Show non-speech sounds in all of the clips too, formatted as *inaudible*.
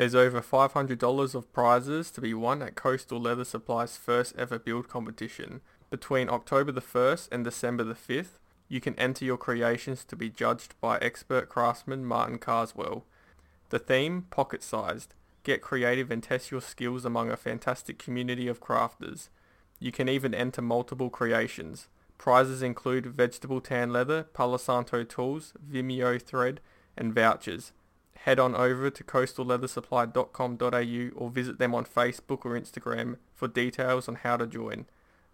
There's over $500 of prizes to be won at Coastal Leather Supply's first ever build competition. Between October the 1st and December the 5th, you can enter your creations to be judged by expert craftsman Martin Carswell. The theme, pocket-sized. Get creative and test your skills among a fantastic community of crafters. You can even enter multiple creations. Prizes include vegetable tan leather, Palo Santo tools, Vimeo thread, and vouchers. Head on over to coastalleathersupply.com.au or visit them on Facebook or Instagram for details on how to join.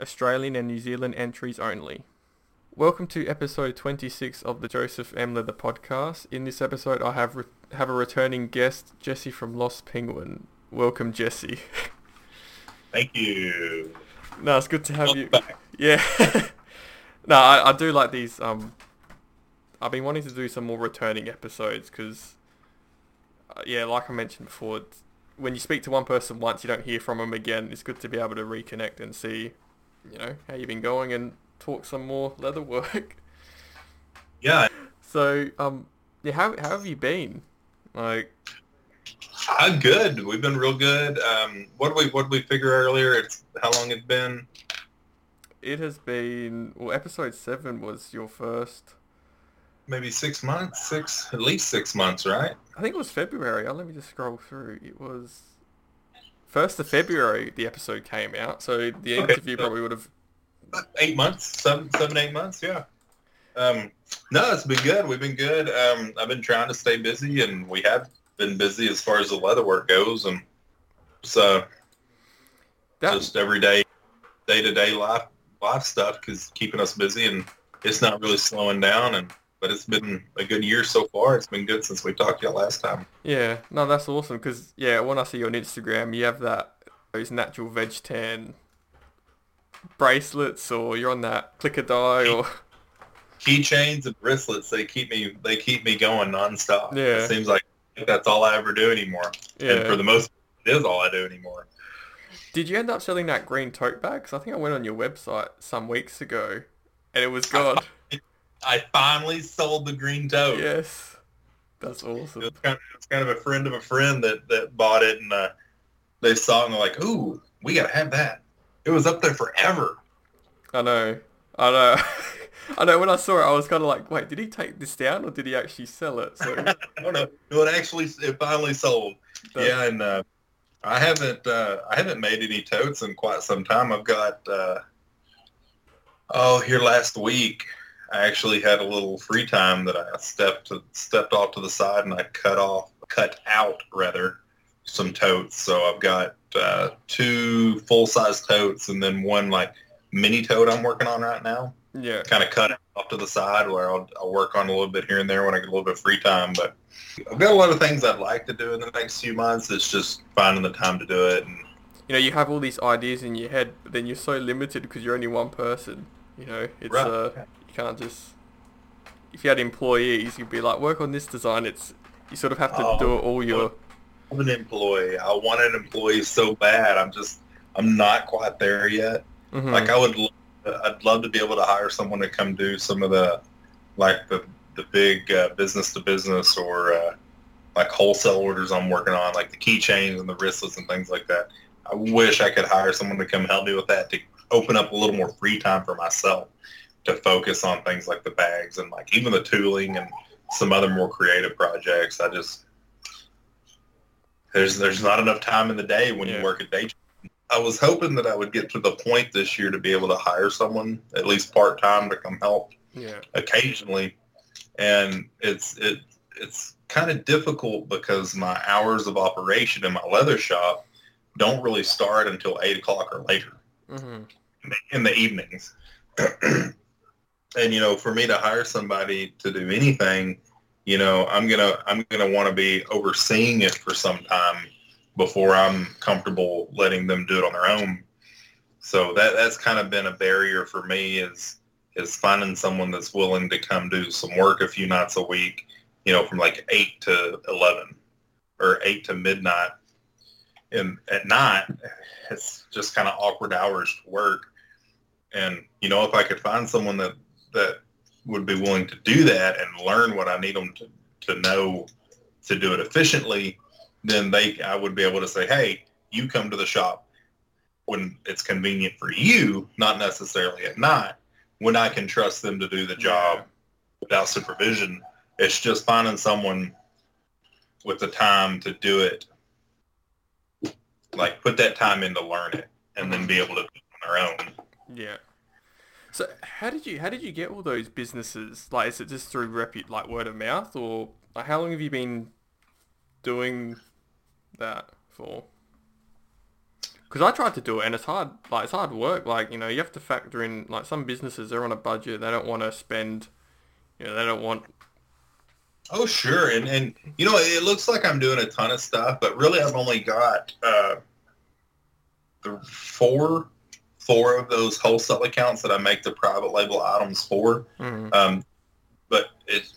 Australian and New Zealand entries only. Welcome to episode 26 of the Joseph M. Leather podcast. In this episode, I have re- have a returning guest, Jesse from Lost Penguin. Welcome, Jesse. *laughs* Thank you. no, it's good to have Welcome you. back. Yeah. *laughs* no, I, I do like these. Um, I've been wanting to do some more returning episodes because, yeah, like I mentioned before, when you speak to one person once, you don't hear from them again. It's good to be able to reconnect and see, you know, how you've been going and talk some more leather work. *laughs* Yeah, So, um, yeah, how how have you been? Like, I'm good. We've been real good. Um, what did we what did we figure earlier? It's how long it's been? it has been well, episode seven was your first. Maybe six months, six at least six months, right? I think it was February. Oh, let me just scroll through. It was first of February. The episode came out, so the Okay. interview probably would have. Eight months, seven, seven, eight months. Yeah. Um, no, it's been good. We've been good. Um, I've been trying to stay busy, and we have been busy as far as the leather work goes, and so That, just every day, day to day life life stuff because keeping us busy and it's not really slowing down and but it's been a good year so far. It's been good since we talked to you last time. yeah, no, that's awesome. Because yeah, when I see you on Instagram, you have that those natural veg tan bracelets, or you're on that clicker die, or *laughs* Keychains and bracelets, they keep me they keep me going nonstop. Yeah. It seems like that's all I ever do anymore. Yeah. And for the most it is all I do anymore. Did you end up selling that green tote bag? Because I think I went on your website some weeks ago, and it was *laughs* gone. I finally sold the green tote. yes, that's awesome. It's kind of, it kind of a friend of a friend that, that bought it and uh, they saw it and they're like, ooh, we gotta have that. It was up there forever. I know. I know. *laughs* I know. When I saw it, I was kind of like, wait, did he take this down or did he actually sell it? So *laughs* I don't know. No, it actually it finally sold. that's- yeah, and uh, I haven't uh, I haven't made any totes in quite some time. I've got uh, oh here last week. I actually had a little free time that I stepped stepped off to the side and I cut off cut out rather some totes. So I've got uh, two full size totes and then one like mini tote I'm working on right now yeah. kind of cut off to the side where I'll, I'll work on a little bit here and there when I get a little bit of free time. But I've got a lot of things I'd like to do in the next few months. It's just finding the time to do it. And You know, you have all these ideas in your head, but then you're so limited because you're only one person. You know, it's Right. uh, can't just. If you had employees, you'd be like, work on this design. It's you sort of have to Oh, do it all your. I'm an employee. I want an employee so bad. I'm just, I'm not quite there yet. Mhm. Like I would, I'd love to be able to hire someone to come do some of the, like the the big uh, business to business or uh, like wholesale orders I'm working on, like the keychains and the wristlets and things like that. I wish I could hire someone to come help me with that to open up a little more free time for myself to focus on things like the bags and like even the tooling and some other more creative projects. I just there's there's not enough time in the day when Yeah. you work a day job. I was hoping that I would get to the point this year to be able to hire someone at least part time to come help yeah. occasionally, and it's it it's kind of difficult because my hours of operation in my leather shop don't really start until eight o'clock or later hmm the- in the evenings. *clears throat* and you know, for me to hire somebody to do anything, you know, I'm gonna I'm gonna want to be overseeing it for some time before I'm comfortable letting them do it on their own. So that that's kind of been a barrier for me is is finding someone that's willing to come do some work a few nights a week, you know, from like eight to eleven or eight to midnight. And at night, it's just kind of awkward hours to work. And you know, if I could find someone that that would be willing to do that and learn what I need them to, to know to do it efficiently, then they I would be able to say, hey, you come to the shop when it's convenient for you, not necessarily at night, when I can trust them to do the job without supervision. It's just finding someone with the time to do it, like put that time in to learn it, and then be able to do it on their own. Yeah. So how did you how did you get all those businesses? Like, is it just through repute, like word of mouth, or like how long have you been doing that for? Because I tried to do it and it's hard. Like it's hard work. Like you know you have to factor in like some businesses they're on a budget. They don't want to spend. You know they don't want. Oh, sure. And, and you know, it looks like I'm doing a ton of stuff, but really I've only got uh, the four, four of those wholesale accounts that I make the private label items for. Mm, Um, but it,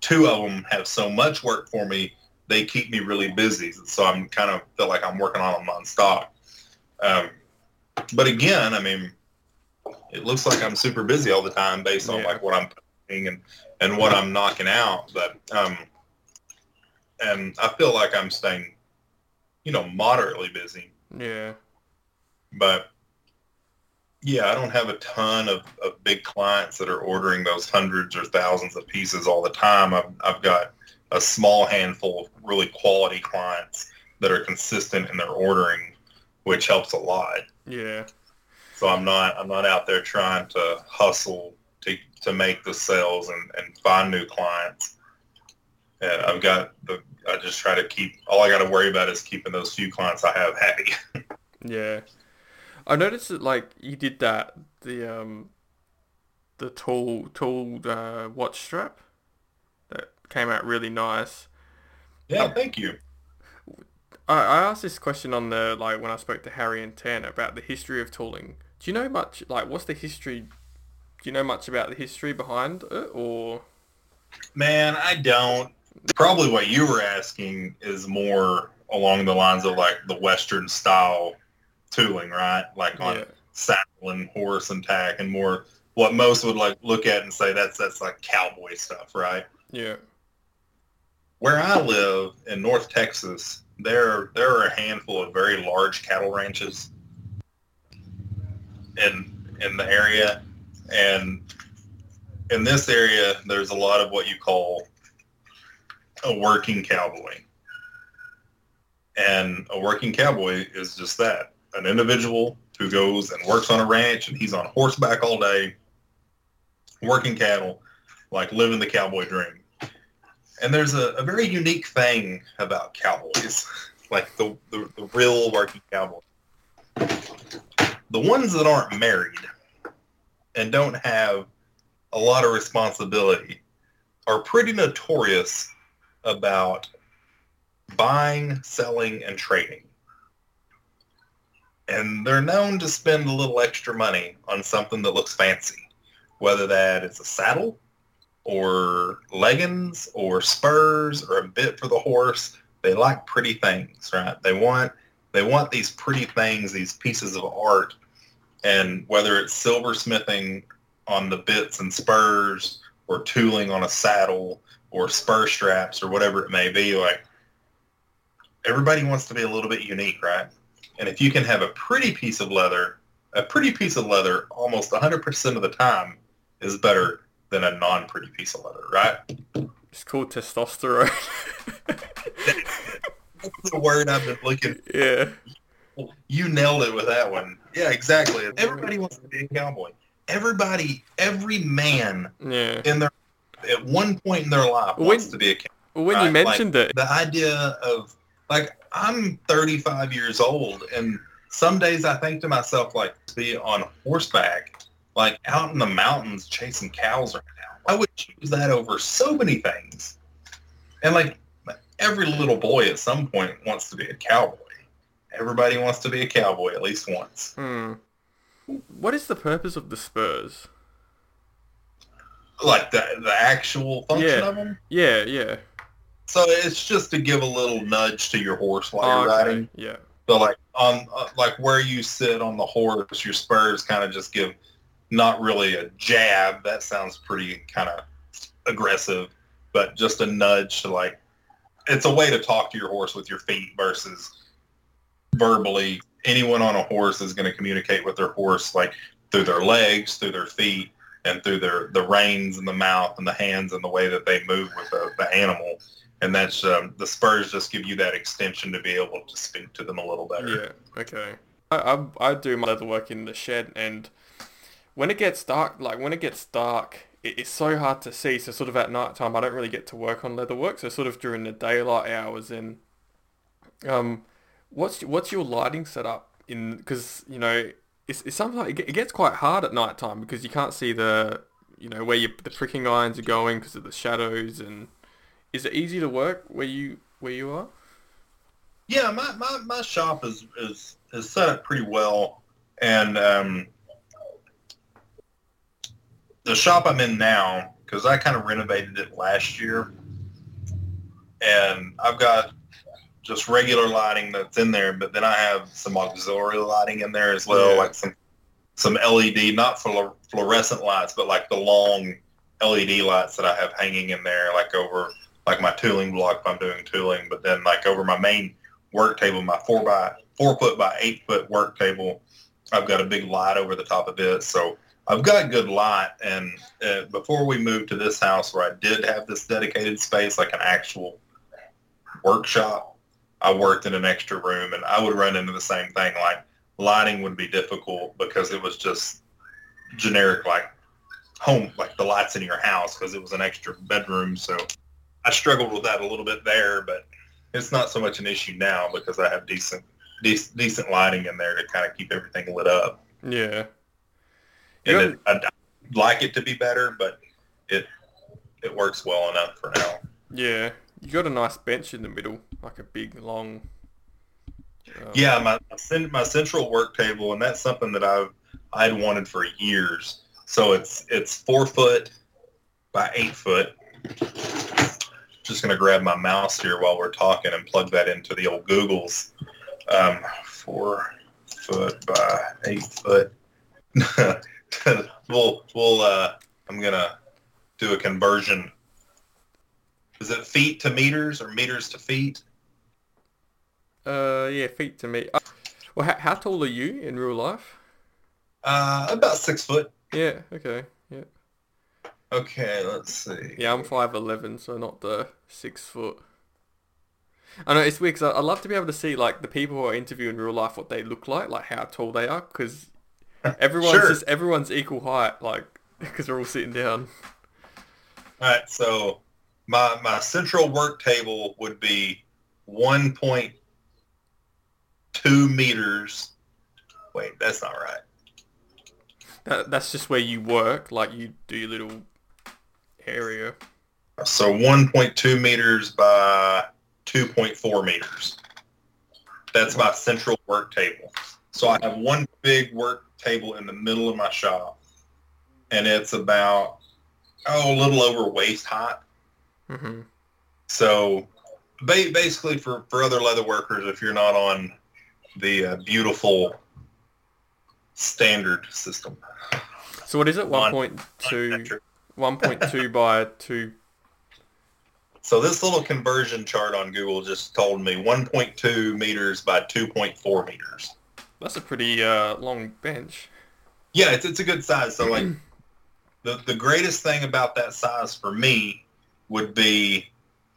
two of them have so much work for me, they keep me really busy. So I'm kind of feel like I'm working on them nonstop. Um, but again, I mean, it looks like I'm super busy all the time based on Yeah. like what I'm putting and, and what I'm knocking out. But, um, and I feel like I'm staying, you know, moderately busy, yeah. but yeah, I don't have a ton of, of big clients that are ordering those hundreds or thousands of pieces all the time. I've, I've got a small handful of really quality clients that are consistent in their ordering, which helps a lot. Yeah. So I'm not I'm not out there trying to hustle to to make the sales and, and find new clients. And I've got the I just try to keep all I got to worry about is keeping those few clients I have happy. *laughs* Yeah. I noticed that like you did that the um the tall tall uh, watch strap that came out really nice. yeah, thank you. I, I asked this question on the like when I spoke to Harry and Tan about the history of tooling. Do you know much like what's the history? Do you know much about the history behind it or? Man, I don't. Probably what you were asking is more along the lines of like the Western style tooling, right? Like on Yeah. saddle and horse and tack and more what most would like look at and say that's that's like cowboy stuff, right? Yeah. Where I live in North Texas, there there are a handful of very large cattle ranches in in the area, and in this area, there's a lot of what you call a working cowboy, and a working cowboy is just that an individual who goes and works on a ranch and he's on horseback all day, working cattle, like living the cowboy dream. And there's a, a very unique thing about cowboys, *laughs* like the, the, the real working cowboy. The ones that aren't married and don't have a lot of responsibility are pretty notorious about buying, selling, and trading. And they're known to spend a little extra money on something that looks fancy, whether that is a saddle or leggings or spurs or a bit for the horse. They like pretty things, right? They want they want these pretty things, these pieces of art, and whether it's silversmithing on the bits and spurs or tooling on a saddle or spur straps or whatever it may be, like everybody wants to be a little bit unique, right? And if you can have a pretty piece of leather, a pretty piece of leather almost 100% of the time is better than a non-pretty piece of leather, right? It's called testosterone. That's the word I've been looking. yeah. You nailed it with that one. Yeah, exactly. Everybody wants to be a cowboy. Everybody, every man Yeah. in their at one point in their life When- wants to be a cowboy. When you Right, like- mentioned it, The idea of like I'm 35 years old, and some days I think to myself like to be on horseback, like out in the mountains chasing cows right now. I would choose that over so many things. And like every little boy at some point wants to be a cowboy. Everybody wants to be a cowboy at least once. hmm. What is the purpose of the spurs? Like the the actual function Yeah. of them. Yeah, yeah. So it's just to give a little nudge to your horse while you're okay. riding. Yeah. So like on uh, like where you sit on the horse, your spurs kind of just give not really a jab. That sounds pretty kind of aggressive, but just a nudge to like it's a way to talk to your horse with your feet versus verbally. Anyone on a horse is going to communicate with their horse like through their legs, through their feet, and through their the reins and the mouth and the hands and the way that they move with the, the animal. And that's um, the spurs just give you that extension to be able to speak to them a little better. Yeah. Okay. I, I, I do my leather work in the shed, and when it gets dark, like when it gets dark, it, it's so hard to see. So sort of at night time, I don't really get to work on leather work. So sort of during the daylight hours, and um, what's what's your lighting setup in? Because you know, it's, it's it gets quite hard at night time because you can't see the you know where the pricking irons are going because of the shadows. And is it easy to work where you where you are? Yeah, my, my, my shop is, is is set up pretty well, and um, the shop I'm in now, because I kind of renovated it last year, and I've got just regular lighting that's in there, but then I have some auxiliary lighting in there as well, yeah. like some some LED, not fluorescent lights, but like the long LED lights that I have hanging in there, like over like my tooling block if I'm doing tooling, but then like over my main work table, my four by four foot by eight foot work table, I've got a big light over the top of it. So I've got good light. And uh, before we moved to this house where I did have this dedicated space, like an actual workshop, I worked in an extra room and I would run into the same thing. Like lighting would be difficult because it was just generic, like home, like the lights in your house because it was an extra bedroom. So I struggled with that a little bit there, but it's not so much an issue now because I have decent, de- decent lighting in there to kind of keep everything lit up. Yeah and it, I'd like it to be better, but it it works well enough for now. Yeah, you got a nice bench in the middle, like a big long. Uh, yeah, my my central work table, and that's something that I've I'd wanted for years. So it's it's four foot by eight foot. Just gonna grab my mouse here while we're talking and plug that into the old Google's. Um, four foot by eight foot. *laughs* we'll we'll uh, I'm gonna do a conversion. Is it feet to meters or meters to feet? Uh, yeah, feet to me. Uh, well, how, how tall are you in real life? Uh, about six foot. Yeah. Okay. Okay. Let's see. Yeah, I'm five eleven, so not the six foot. I know it's weird because I, I love to be able to see like the people who are interviewing in real life what they look like, like how tall they are, because *laughs* Everyone's sure. just everyone's equal height, like *laughs* because we're all sitting down. All right, so my my central work table would be one point two meters. Wait, that's not right. That, that's just where you work, like you do your little area. So 1.2 meters by 2.4 meters. That's my central work table. So I have one big work table in the middle of my shop, and it's about oh a little over waist height. Mm-hmm. So ba- basically, for for other leather workers, if you're not on the uh, beautiful standard system. So what is it? 1.2 1.2 *laughs* by 2 so this little conversion chart on Google just told me 1.2 meters by 2.4 meters. That's a pretty uh, long bench. Yeah, it's it's a good size. So like *clears throat* the the greatest thing about that size for me would be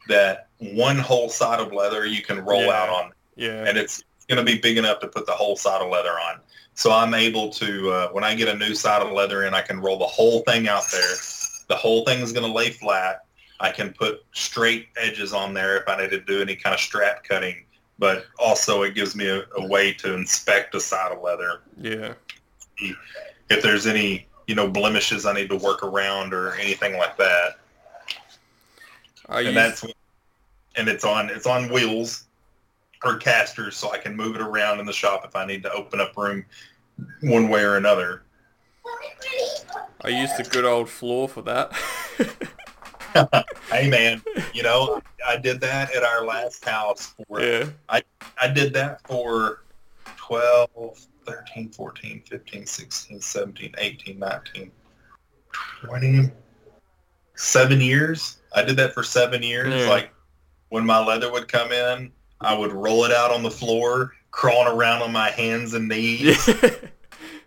that one whole side of leather you can roll yeah. out on. Yeah. And it's going to be big enough to put the whole side of leather on. So I'm able to, uh, when I get a new side of leather in, I can roll the whole thing out there. The whole thing is going to lay flat. I can put straight edges on there if I need to do any kind of strap cutting but also it gives me a, a way to inspect a side of leather. Yeah. If there's any, you know, blemishes I need to work around or anything like that. I and use... that's and it's on it's on wheels or casters so I can move it around in the shop if I need to open up room one way or another. I used the good old floor for that. *laughs* hey man, you know, I did that at our last house for yeah. I I did that for 12, 13, 14, 15, 16, 17, 18, 19, 20, seven years. I did that for seven years. Yeah. Like when my leather would come in, I would roll it out on the floor, crawling around on my hands and knees *laughs*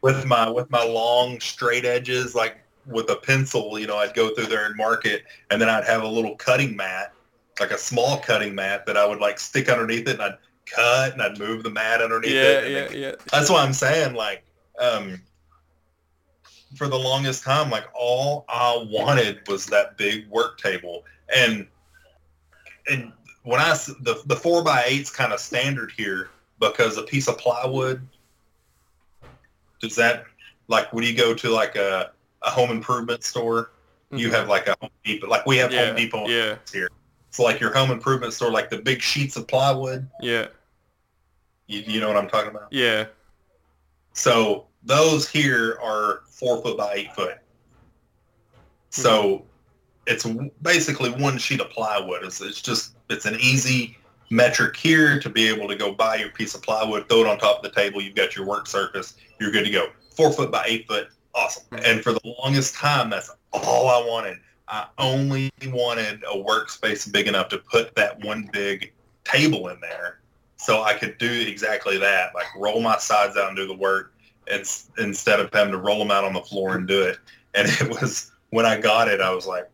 with my with my long straight edges, like with a pencil. You know, I'd go through there and mark it, and then I'd have a little cutting mat, like a small cutting mat that I would like stick underneath it, and I'd cut and I'd move the mat underneath yeah, it. yeah, yeah. That's why I'm saying like. um for the longest time, like all I wanted was that big work table, and and when I the the four by eight's kind of standard here because a piece of plywood. Does that like when you go to like a a home improvement store, you Mhm. have like a Home Depot, like we have yeah, Home Depot. Yeah, So like your home improvement store, like the big sheets of plywood. yeah, You, you know what I'm talking about? yeah. So those here are four foot by eight foot. So it's basically one sheet of plywood. It's, it's just it's an easy metric here to be able to go buy your piece of plywood, throw it on top of the table. You've got your work surface. You're good to go. Four foot by eight foot. Awesome. And for the longest time, that's all I wanted. I only wanted a workspace big enough to put that one big table in there so I could do exactly that, like roll my sides out and do the work and, instead of having to roll them out on the floor and do it. And *laughs* it was, when I got it, I was like,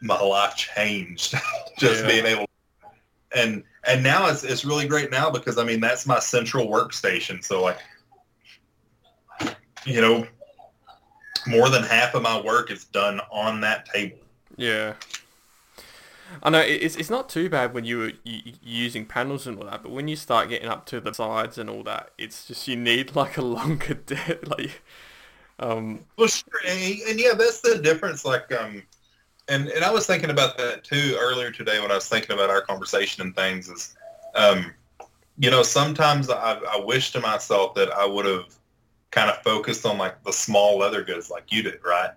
my life changed *laughs* just Yeah. being able and and now it's it's really great now because I mean that's my central workstation. So like you know more than half of my work is done on that table. Yeah. I know it's it's not too bad when you were using panels and all that, but when you start getting up to the sides and all that, it's just you need *laughs* like a longer *laughs* de- like um Well, sure, and, and yeah, that's the difference. Like, um, and and I was thinking about that too earlier today when I was thinking about our conversation and things. Is, um, you know, sometimes I, I wish to myself that I would have kind of focused on like the small leather goods like you did, right?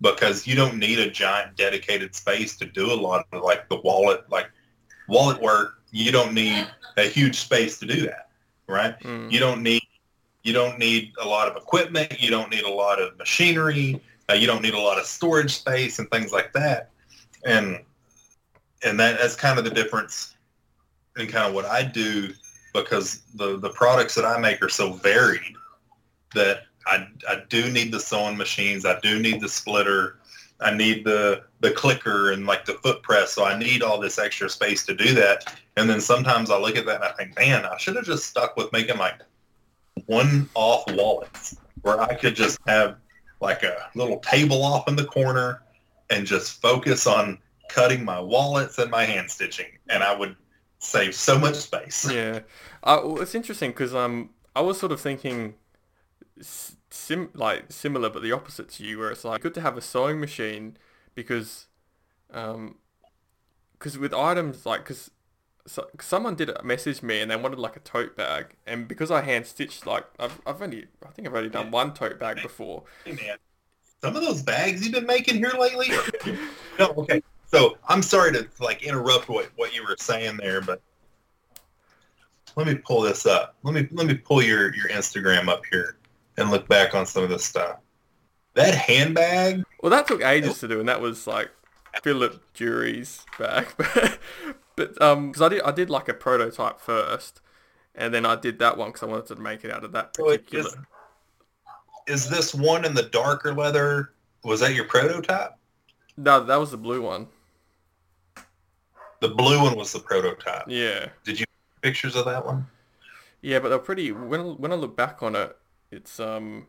Because you don't need a giant dedicated space to do a lot of like the wallet, like wallet work. You don't need a huge space to do that, right? mm, You don't need you don't need a lot of equipment. You don't need a lot of machinery. Uh, you don't need a lot of storage space and things like that. And and that, that's kind of the difference in kind of what I do because the the products that I make are so varied that I I do need the sewing machines. I do need the splitter. I need the the clicker and like the foot press. So I need all this extra space to do that. And then sometimes I look at that and I think, man, I should have just stuck with making like one off wallets where I could just have like a little table off in the corner and just focus on cutting my wallets and my hand stitching and I would save so much space. *laughs* yeah. Uh, well, it's interesting because um I was sort of thinking sim like similar but the opposite to you where it's like good to have a sewing machine because um because with items like because so, someone did a message me and they wanted like a tote bag and because I hand stitched like I've, I've only I think I've only done one tote bag before Hey man, some of those bags you've been making here lately. *laughs* no, okay. So I'm sorry to like interrupt what, what you were saying there, but let me pull this up. Let me let me pull your, your Instagram up here and look back on some of this stuff. That handbag, Well, that took ages to do, and that was like Philip Jury's bag. *laughs* but but um, because I did I did like a prototype first, and then I did that one because I wanted to make it out of that so particular. is, is this one in the darker leather? Was that your prototype? No, that was the blue one. The blue one was the prototype. Yeah, Did you have pictures of that one? yeah, but they're pretty. When when I look back on it, it's um,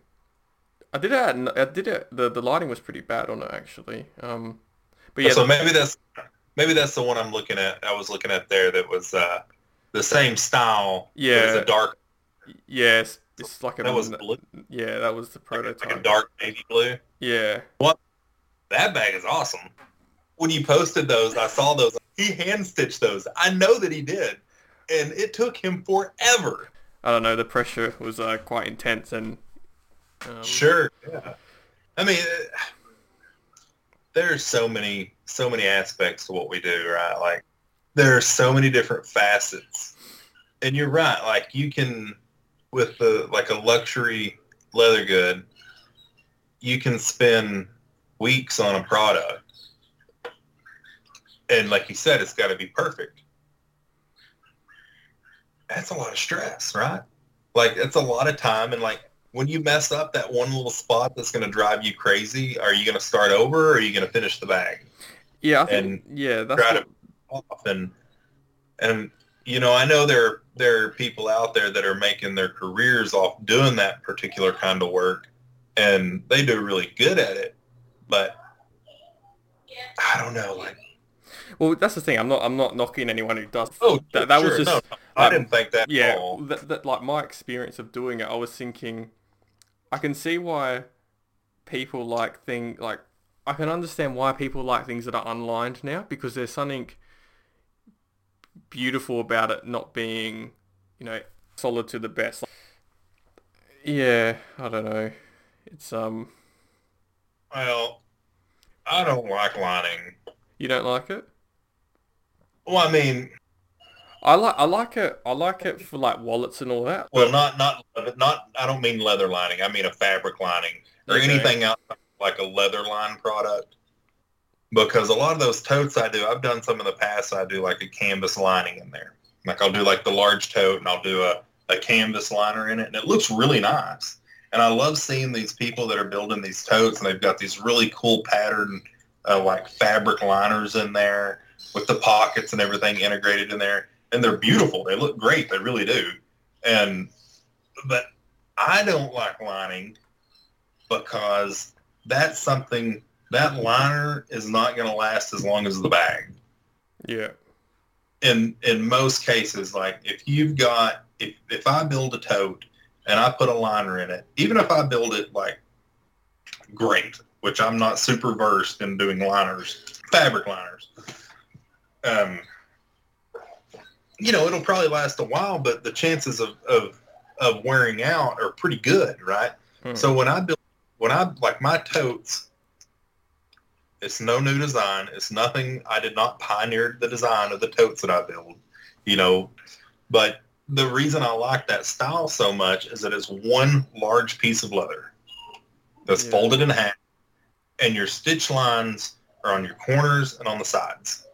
I did it. I did it. The the lighting was pretty bad on it actually. Um, but yeah, so maybe that's maybe that's the one I'm looking at. I was looking at there that was uh, the same style. Yeah. it's a dark. yeah, it's, it's like a That was blue. yeah, that was the Like a, prototype. like a dark navy blue. Yeah, What? That bag is awesome. When you posted those, I saw those. He hand stitched those. I know that he did, and it took him forever. I don't know. The pressure was uh, quite intense, and um, Sure. Yeah. I mean, uh, there's so many, so many aspects to what we do, right? Like, there are so many different facets, and you're right. Like, you can, with the like a luxury leather good, you can spend weeks on a product, and like you said, it's got to be perfect. that's a lot of stress, right? Like it's a lot of time and like when you mess up that one little spot that's going to drive you crazy, are you going to start over or are you going to finish the bag? Yeah, I think, and yeah, that's try what... to and and you know, I know there there are people out there that are making their careers off doing that particular kind of work and they do really good at it, but I don't know, like well, that's the thing. I'm not. I'm not knocking anyone who does. Oh, that, that sure. was just. No, no, I didn't think that. Yeah, that, that, like my experience of doing it, I was thinking, I can see why people like thing like I can understand why people like things that are unlined now because there's something beautiful about it not being, you know, solid to the best. Yeah, I don't know. It's um. Well, I don't like lining. You don't like it? Well, I mean, I like I like it. I like it for like wallets and all that. Well, not not not. I don't mean leather lining. I mean a fabric lining or okay. anything else like a leather line product. Because a lot of those totes I do, I've done some in the past. I do like a canvas lining in there. Like I'll do like the large tote and I'll do a, a canvas liner in it, and it looks really nice. And I love seeing these people that are building these totes, and they've got these really cool pattern uh, like fabric liners in there with the pockets and everything integrated in there and they're beautiful. They look great. They really do. And but I don't like lining because that's something that liner is not going to last as long as the bag. Yeah. In in most cases, like if you've got if if I build a tote and I put a liner in it, even if I build it like great, which I'm not super versed in doing liners, fabric liners. Um, you know, it'll probably last a while, but the chances of, of, of wearing out are pretty good, right? Hmm. So when I build, when I, like my totes, it's no new design. It's nothing, I did not pioneer the design of the totes that I build, you know, but the reason I like that style so much is that it's one large piece of leather that's yeah. folded in half and your stitch lines are on your corners and on the sides.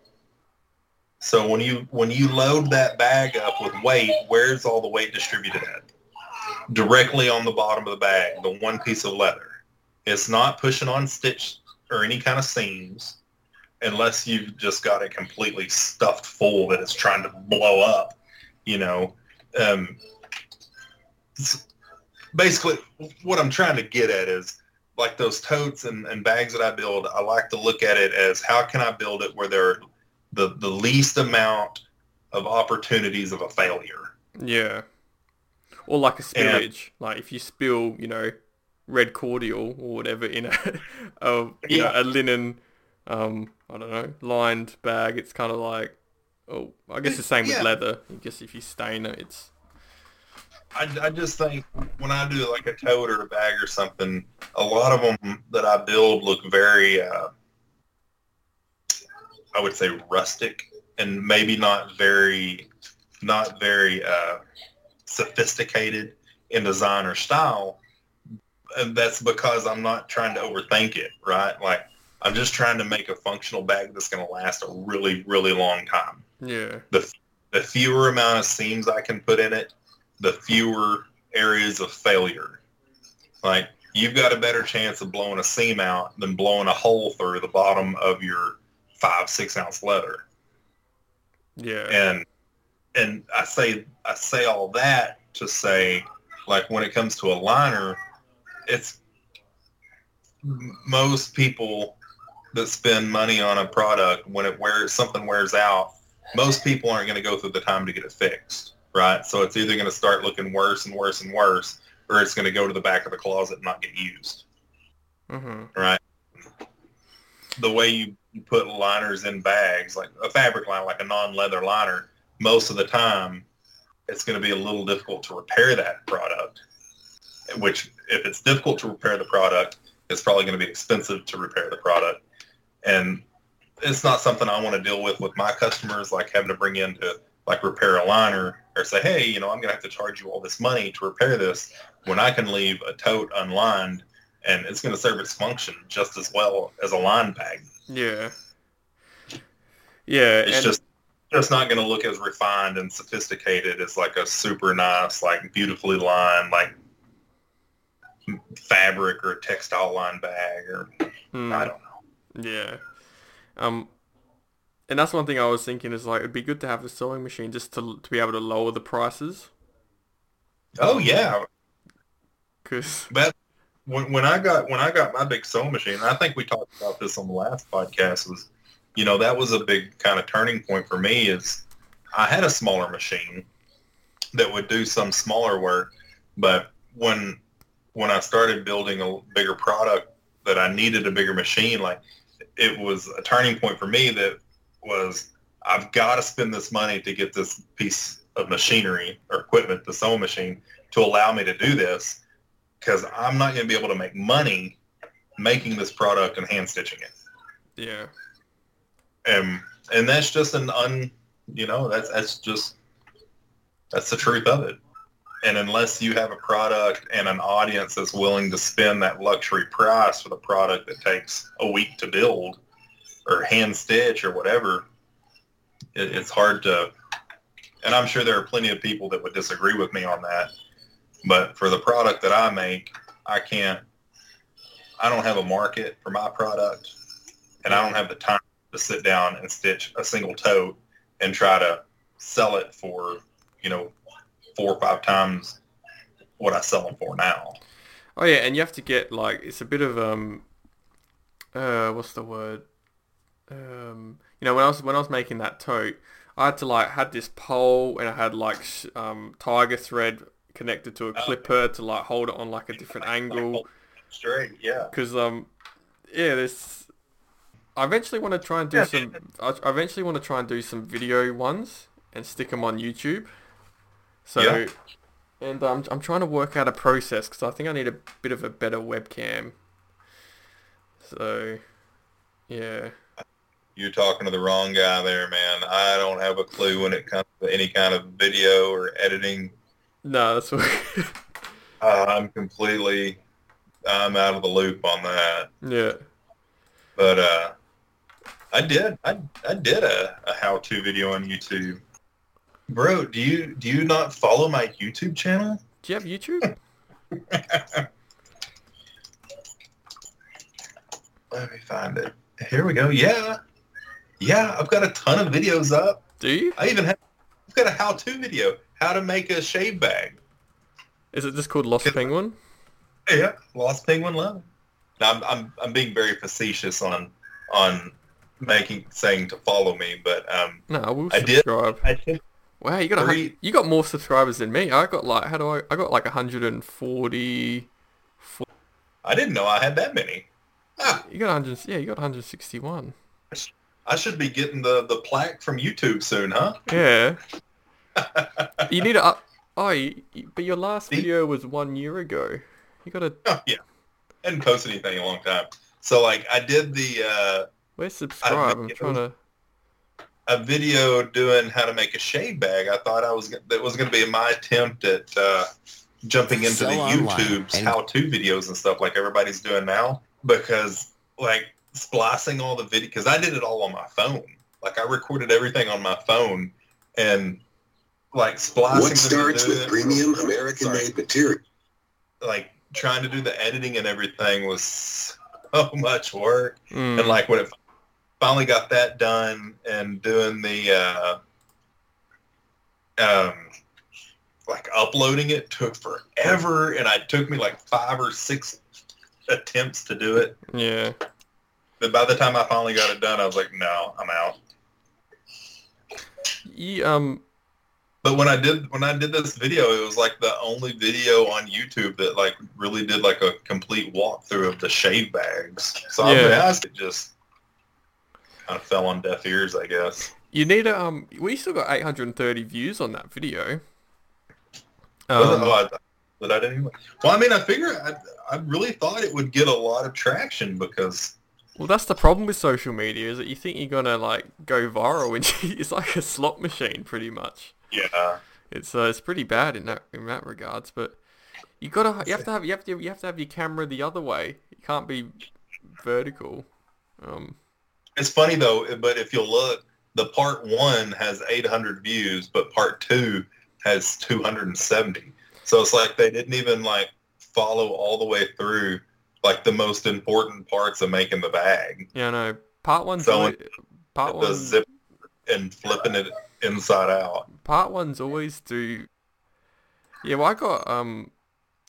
So when you when you load that bag up with weight, where's all the weight distributed at? Directly on the bottom of the bag, the one piece of leather. It's not pushing on stitch or any kind of seams unless you've just got it completely stuffed full that it's trying to blow up, you know. Um, basically, what I'm trying to get at is like those totes and, and bags that I build, I like to look at it as how can I build it where there the the least amount of opportunities of a failure. Yeah. Or like a spillage. And, like if you spill, you know, red cordial or whatever in a, *laughs* a yeah. Know, a linen, um, I don't know, lined bag, it's kind of like, oh, I guess the same yeah. with leather. I guess if you stain it, it's. I, I just think when I do like a tote or a bag or something, a lot of them that I build look very uh, I would say rustic and maybe not very not very uh, sophisticated in design or style. And that's because I'm not trying to overthink it, right? Like I'm just trying to make a functional bag that's going to last a really, really long time. Yeah. The the fewer amount of seams I can put in it, the fewer areas of failure. Like you've got a better chance of blowing a seam out than blowing a hole through the bottom of your five six ounce leather. Yeah. And and I say I say all that to say like when it comes to a liner, it's most people that spend money on a product when it wears something wears out, most people aren't going to go through the time to get it fixed, right? So it's either going to start looking worse and worse and worse, or it's going to go to the back of the closet and not get used, mm-hmm. right? The way you you put liners in bags, like a fabric liner, like a non-leather liner, most of the time it's going to be a little difficult to repair that product. Which, if it's difficult to repair the product, it's probably going to be expensive to repair the product. And it's not something I want to deal with with my customers, like having to bring in to like repair a liner or say, hey, you know, I'm going to have to charge you all this money to repair this when I can leave a tote unlined and it's going to serve its function just as well as a line bag. Yeah. Yeah. It's just just not going to look as refined and sophisticated as like a super nice, like beautifully lined, like fabric or textile line bag or Hmm. I don't know. Yeah. Um, and that's one thing I was thinking is like it'd be good to have a sewing machine just to to be able to lower the prices. Oh yeah, Cause *laughs* But when, when I got when I got my big sewing machine, I think we talked about this on the last podcast, was you know that was a big kind of turning point for me. Is I had a smaller machine that would do some smaller work, but when when I started building a bigger product that I needed a bigger machine, like it was a turning point for me that was I've got to spend this money to get this piece of machinery or equipment, the sewing machine, to allow me to do this because I'm not going to be able to make money making this product and hand stitching it. yeah, And and that's just an un, you know, that's that's just that's the truth of it. And unless you have a product and an audience that's willing to spend that luxury price for the product that takes a week to build or hand stitch or whatever, it, it's hard to. And I'm sure there are plenty of people that would disagree with me on that. But for the product that I make, I can't. I don't have a market for my product, and I don't have the time to sit down and stitch a single tote and try to sell it for, you know, four or five times what I sell them for now. oh yeah, and you have to get like it's a bit of um, uh, what's the word? Um, you know when I was when I was making that tote, I had to like had this pole and I had like sh- um tiger thread connected to a Oh. clipper to like hold it on like a different *laughs* angle. Straight, yeah. because um yeah this. I eventually want to try and do Yeah. some I I eventually want to try and do some video ones and stick them on YouTube so Yeah. and um, I'm trying to work out a process because I think I need a bit of a better webcam so yeah You're talking to the wrong guy there, man. I don't have a clue when it comes to any kind of video or editing. no that's what *laughs* Uh, I'm completely, I'm out of the loop on that. yeah But uh, I did, I, I did a, a how-to video on YouTube. Bro, do you do you not follow my YouTube channel? do you have YouTube *laughs* Let me find it. Here we go. Yeah, yeah. I've got a ton of videos up. do you I even have. I've got a how-to video: how to make a shave bag. is it just called Lost. Penguin Yeah, Lost Penguin Love. Now, I'm, I'm I'm being very facetious on on making saying to follow me, but um, no I will I did. subscribe I think Wow, you got Three- you got more subscribers than me. I got like how do I? I got like 140. I didn't know I had that many. Ah, You got 100. Yeah, you got 161. I should be getting the the plaque from YouTube soon, huh? *laughs* Yeah. you need to up. Oh, you, but your last video was one year ago. You got to. Oh, yeah, I hadn't posted anything in a long time. So like I did the uh, Where's subscribe? I'm trying to. A video doing how to make a shave bag. I thought I was gonna- that was going to be my attempt at uh, jumping into Sell the online YouTube's and- how-to videos and stuff like everybody's doing now because like splicing all the video because I did it all on my phone. Like I recorded everything on my phone and like splicing. What the starts with premium American-made material? Like trying to do the editing and everything was so *laughs* much work. Mm, and like when it finally got that done and doing the uh um like uploading it took forever and it took me like five or six attempts to do it yeah. but by the time i finally got it done i was like no i'm out You, um. but when i did when i did this video it was like the only video on youtube that like really did like a complete walkthrough of the shave bags so i Yeah. asked it just kind of fell on deaf ears i guess You need a um. We still got 830 views on that video. Um, oh, I, but I didn't. Well, I mean, I figure I, I really thought it would get a lot of traction because Well, that's the problem with social media is that you think you're gonna like go viral, and *laughs* it's like a slot machine, pretty much. yeah, It's uh, it's pretty bad in that in that regards, but you gotta you have to have you have to you have to have your camera the other way. You can't be vertical. Um, it's funny though. But if you'll look, the part one has 800 views, but part two has 270. So it's like they didn't even like follow all the way through like the most important parts of making the bag. Yeah, no. Part one's So always, part The one zip and flipping it inside out. part ones always do. Yeah, well, I got um,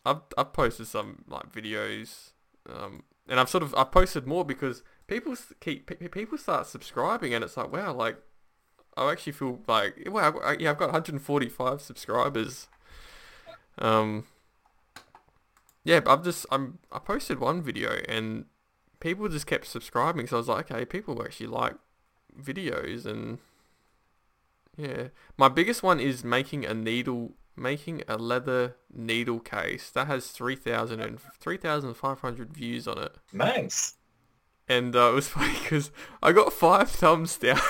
I've I've posted some like videos, um, and I've sort of I've posted more because people keep pe- pe- people start subscribing, and it's like wow, like I actually feel like wow, I, yeah, I've got 145 subscribers. Um, yeah, I've just I'm I posted one video and people just kept subscribing, so I was like, okay, people actually like videos and yeah. My biggest one is making a needle, making a leather needle case that has 3,000 and 3,500 views on it. Nice. And uh, it was *laughs* funny because I got five thumbs down.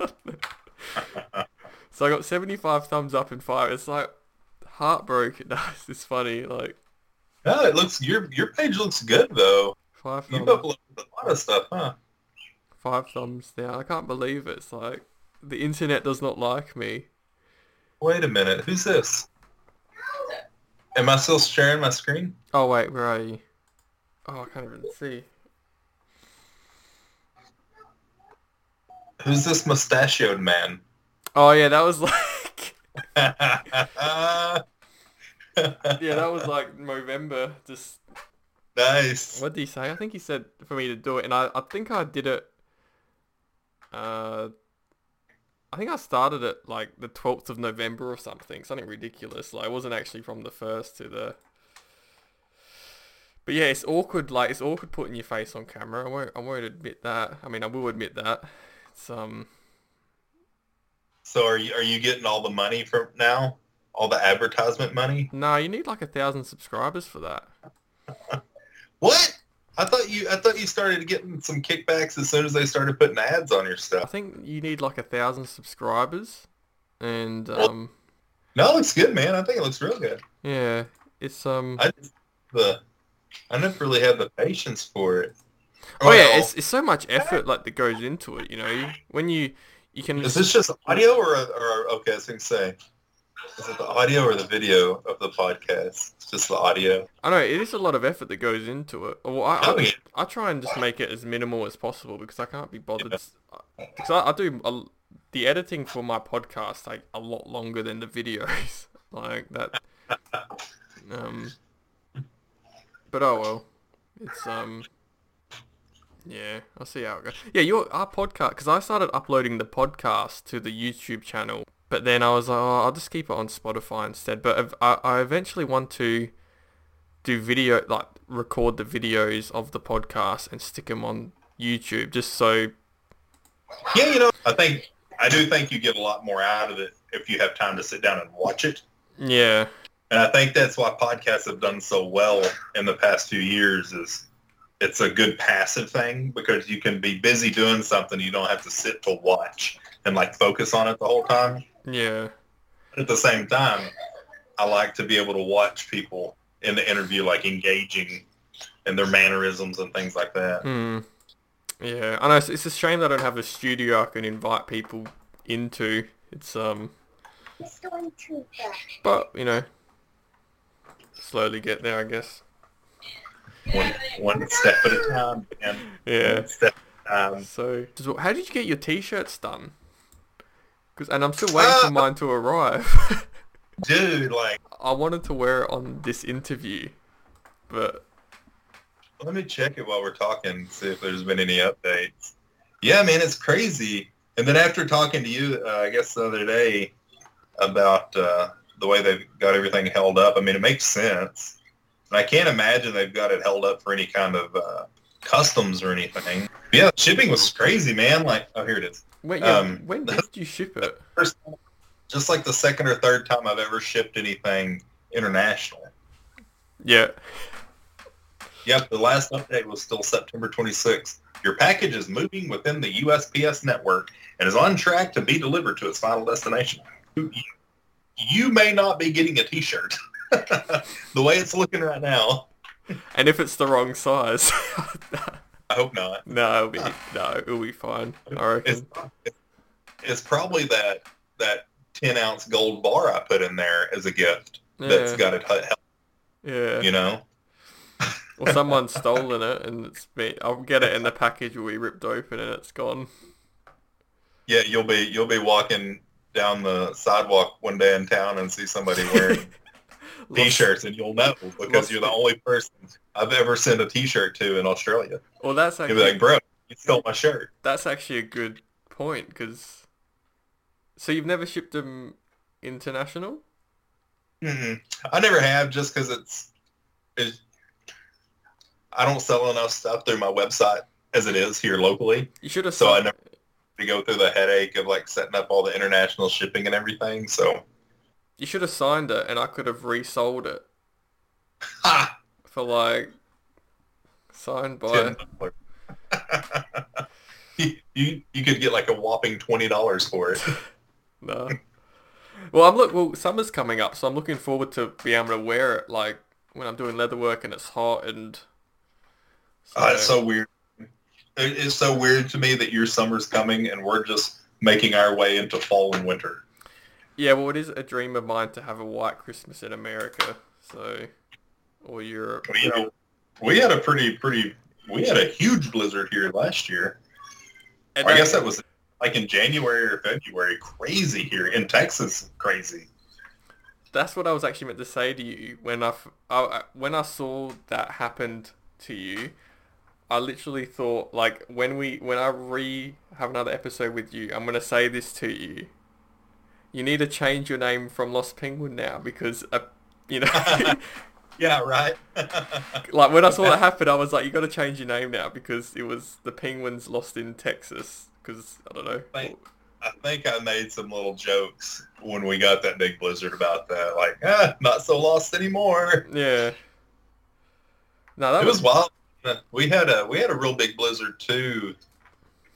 *laughs* so I got 75 thumbs up and five. It's like heartbroken. *laughs* No, it's funny. Like No, it looks your your page looks good though. five You've thumbs, uploaded a lot of stuff, huh? five thumbs down. I can't believe it. It's like the internet does not like me. Wait a minute, who's this? Am I still sharing my screen? Oh wait, where are you? Oh, I can't even see. Who's this mustachioed man? Oh yeah, that was like *laughs* yeah, that was like November. Just nice. what did he say? I think he said for me to do it, and I, I think I did it. Uh, I think I started it like the twelfth of November or something, something ridiculous. Like it wasn't actually from the first to the. But yeah, it's awkward. Like it's awkward putting your face on camera. I won't. I won't admit that. I mean, I will admit that. It's um. So are you are you getting all the money from now? All the advertisement money? No, you need like a thousand subscribers for that. *laughs* What? I thought you I thought you started getting some kickbacks as soon as they started putting ads on your stuff. I think you need like a thousand subscribers, and Well- um, No, it looks good, man. I think it looks real good. yeah, it's um. I just the I never really had the patience for it. Oh yeah, it's it's so much effort like that goes into it. You know, when you you can. Is this just audio or or okay? I was gonna say, is it the audio or the video of the podcast? It's just the audio. I know it is a lot of effort that goes into it. Well, I, Oh, I, yeah. I try and just make it as minimal as possible because I can't be bothered. Because I, I do a, the editing for my podcast like a lot longer than the videos. *laughs* like that. Um. But oh well, it's um. Yeah, I'll see how it goes. Yeah, your our podcast because I started uploading the podcast to the YouTube channel, but then I was like, oh, I'll just keep it on Spotify instead. But I, I eventually want to do video, like record the videos of the podcast and stick them on YouTube, just so. Yeah, you know, I think I do think you get a lot more out of it if you have time to sit down and watch it. Yeah, And I think that's why podcasts have done so well in the past few years is it's a good passive thing because you can be busy doing something you don't have to sit to watch and like focus on it the whole time. yeah, At the same time, I like to be able to watch people in the interview like engaging in their mannerisms and things like that. hmm. Yeah, I know it's, it's a shame that I don't have a studio I can invite people into. It's um, It's going too fast. but you know, slowly get there, I guess. One, one step at a time. And Yeah. One step at a time. So, how did you get your t-shirts done? Cause, and I'm still waiting for Uh, mine to arrive. *laughs* Dude, like, I wanted to wear it on this interview, but Let me check it while we're talking, see if there's been any updates. Yeah, man, it's crazy. And then after talking to you, uh, I guess the other day about uh, the way they've got everything held up, I mean, it makes sense. And I can't imagine they've got it held up for any kind of uh, customs or anything. Yeah, shipping was crazy, man. Like, oh, here it is. when, yeah, Um, when did you ship it? *laughs* First, just like the second or third time I've ever shipped anything international. Yeah. Yep, the last update was still September 26th. Your package is moving within the USPS network and is on track to be delivered to its final destination. You, you may not be getting a T-shirt. *laughs* *laughs* the way it's looking right now, And if it's the wrong size, *laughs* I hope not. no, it'll be no, it'll be fine. I It's, reckon. it's probably that that ten ounce gold bar I put in there as a gift that's got it. held, Yeah. You know. Or someone's *laughs* stolen it and it's me. I'll get it in the package will be ripped open and it's gone. Yeah, you'll be you'll be walking down the sidewalk one day in town and see somebody wearing t-shirts, and you'll know because you're the only person I've ever sent a t-shirt to in Australia. Well, that's You'll actually be like, bro, you stole my shirt. that's actually a good point because. So you've never shipped them international? mm I never have just because it's, it's, I don't sell enough stuff through my website as it is here locally You should have. So I never- to go through the headache of like setting up all the international shipping and everything. So, You should have signed it, and I could have resold it *laughs* for like signed by. *laughs* you, you you could get like a whopping twenty dollars for it. *laughs* No. Well, I'm look. Well, summer's coming up, so I'm looking forward to be able to wear it like when I'm doing leather work and it's hot and. Oh, it's so weird. It's so weird to me that your summer's coming and we're just making our way into fall and winter. Yeah, well, it is a dream of mine to have a white Christmas in America, so or Europe. You know, we had a pretty pretty we had a huge blizzard here last year. And I guess that was like in January or February. Crazy here in Texas. Crazy. That's what I was actually meant to say to you when I- I- when I saw that happened to you. I literally thought like when we when I re have another episode with you, I'm gonna say this to you. You need to change your name from Lost Penguin now because uh, you know *laughs* Yeah, right. *laughs* like when I saw that happen, I was like, you got to change your name now because it was the Penguins lost in Texas. Because I don't know. I think I made some little jokes when we got that big blizzard about that. Like, ah, not so lost anymore. Yeah. No, that it was wild. We had a we had a real big blizzard too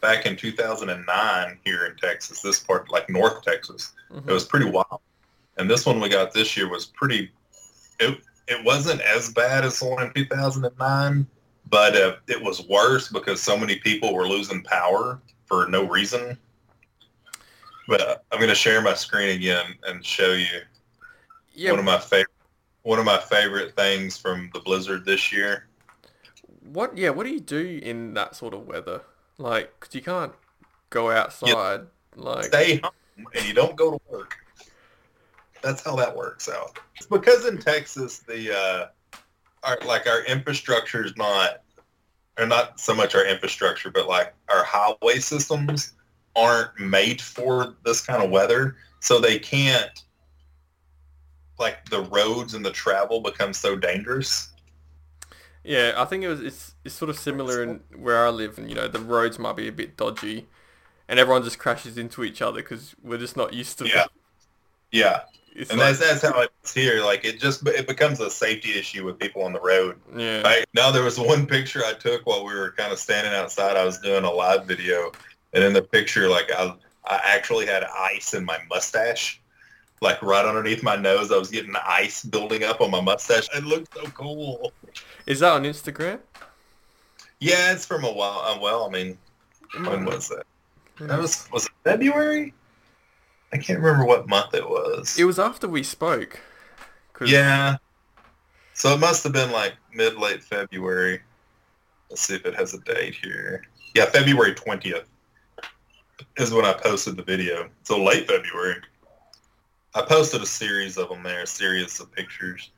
back in 2009 here in Texas. This part, like North Texas, Mhm. it was pretty wild. And this one we got this year was pretty. It it wasn't as bad as the one in 2009, but uh, it was worse because so many people were losing power for no reason. But uh, I'm going to share my screen again and show you yeah. one of my favorite one of my favorite things from the blizzard this year. What? Yeah. What do you do in that sort of weather? Like, 'cause you can't go outside. Like, stay home and you don't go to work. That's how that works out. It's because in Texas the uh, our like our infrastructure is not, or not so much our infrastructure, but like our highway systems aren't made for this kind of weather, so they can't. Like the roads and the travel become so dangerous. Yeah. I think it was. It's it's sort of similar in where I live, and you know the roads might be a bit dodgy, and everyone just crashes into each other because we're just not used to. Yeah. Yeah, It's and like, that's that's how it's here. Like it just it becomes a safety issue with people on the road. yeah. I, now there was one picture I took while we were kind of standing outside. I was doing a live video, and in the picture, like I, I actually had ice in my mustache, like right underneath my nose. I was getting ice building up on my mustache. It looked so cool. Is that on Instagram? Yeah, it's from a while. Uh, well, I mean, when was that? Hmm. That was was it February? I can't remember what month it was. It was after we spoke. 'cause- Yeah. So it must have been like mid late February. Let's see if it has a date here. Yeah, February twentieth is when I posted the video. So late February. I posted a series of them there, a series of pictures.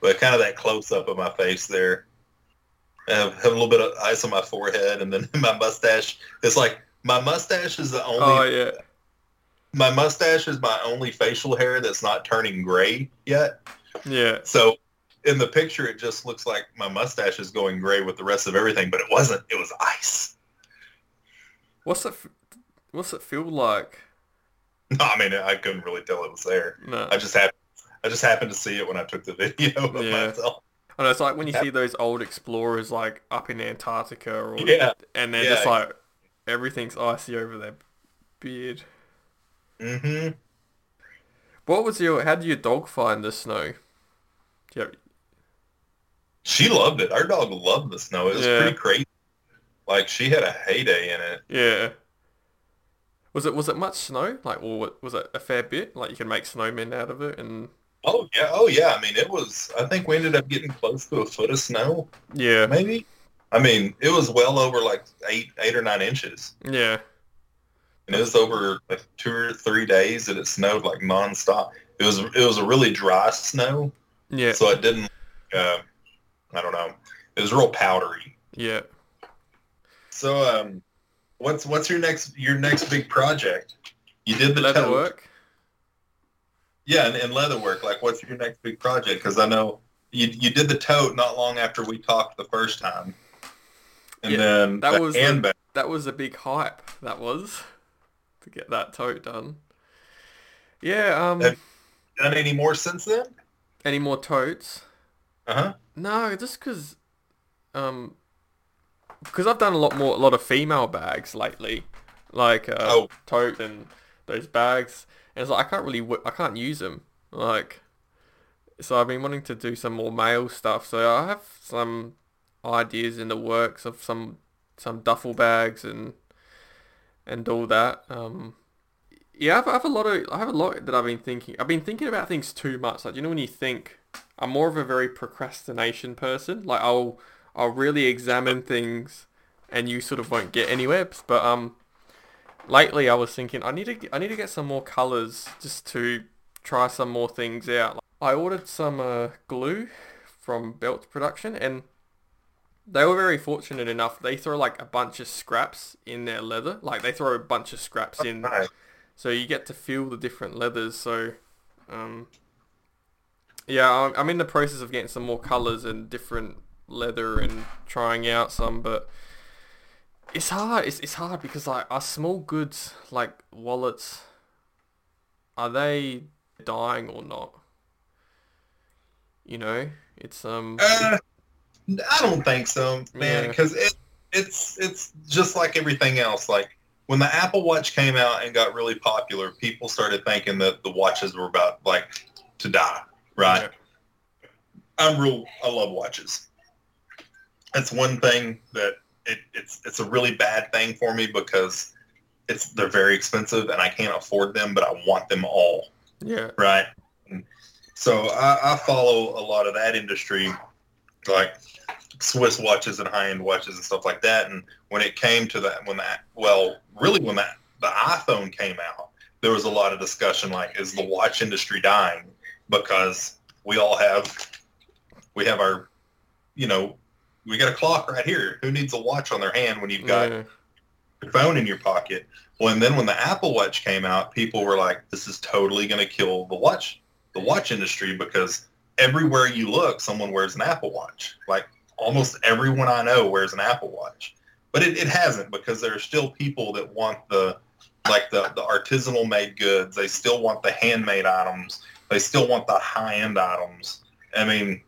But kind of that close up of my face there. I have, have a little bit of ice on my forehead and then *laughs* my mustache. It's like my mustache is the only Oh yeah. my mustache is my only facial hair that's not turning gray yet. Yeah. So in the picture, it just looks like my mustache is going gray with the rest of everything, but it wasn't. It was ice. What's it? What's it feel like? *laughs* No, I mean, I couldn't really tell it was there. No. I just happened, I just happened to see it when I took the video *laughs* of Yeah. myself. I know it's like when you see those old explorers like up in Antarctica or *laughs* Yeah. and they're Yeah. just like everything's icy over their beard. hmm What was your? How did your dog find the snow? Yeah. She loved it. Our dog loved the snow. It was Yeah. pretty crazy. Like she had a heyday in it. Yeah. Was it was it much snow? Like, or was it a fair bit? Like, you can make snowmen out of it, and Oh yeah, oh yeah. I mean, it was. I think we ended up getting close to a foot of snow, yeah, maybe. I mean, it was well over like eight, eight or nine inches, yeah, and it was over like two or three days that it snowed like nonstop. It was it was a really dry snow, yeah, so it didn't. Uh, I don't know. It was real powdery. yeah. So, um, what's what's your next your next big project? You did the Leather tote. work. Yeah, and, and leather work. Like, what's your next big project? Because I know you you did the tote not long after we talked the first time, and Yeah, then that the was the- handbag. That was a big hype. That was to get that tote done. Yeah. Um. Have- Done any more since then? Any more totes? Uh huh. No, just because, um, because I've done a lot more, a lot of female bags lately, like uh, Oh. tote and those bags, and it's like I can't really, w- I can't use them, like, so I've been wanting to do some more male stuff. So I have some ideas in the works of some some duffel bags and and all that. Um, yeah, I have, I have a lot of, I have a lot that I've been thinking. I've been thinking about things too much. Like, you know, when you think, I'm more of a very procrastination person. Like, I'll, I'll really examine things, and you sort of won't get anywhere. But um, lately I was thinking I need to, I need to get some more colors just to try some more things out. I ordered some uh, glue from Belt Production, and they were very fortunate enough. They throw like a bunch of scraps in their leather. Like they throw a bunch of scraps in so you get to feel the different leathers. So, um, yeah, I'm, I'm in the process of getting some more colors and different leather and trying out some, but it's hard. It's, it's hard because like are small goods like wallets, are they dying or not? You know, it's um. Uh, I don't think so, man. Yeah. Because it it's it's just like everything else. Like when the Apple Watch came out and got really popular, people started thinking that the watches were about like to die, right? I'm real. I love watches. That's one thing that it, it's it's a really bad thing for me because it's they're very expensive and I can't afford them, but I want them all, Yeah. right? And so I, I follow a lot of that industry, like Swiss watches and high end watches and stuff like that. And when it came to that, when that, well, really when that the iPhone came out, there was a lot of discussion like, is the watch industry dying? Because we all have we have our, you know, we got a clock right here. Who needs a watch on their hand when you've got Yeah. your phone in your pocket? Well, and then when the Apple Watch came out, people were like, "This is totally going to kill the watch, the watch industry," because everywhere you look, someone wears an Apple Watch. Like almost everyone I know wears an Apple Watch, but it, it hasn't because there are still people that want the like the, the artisanal made goods. They still want the handmade items. They still want the high end items. I mean,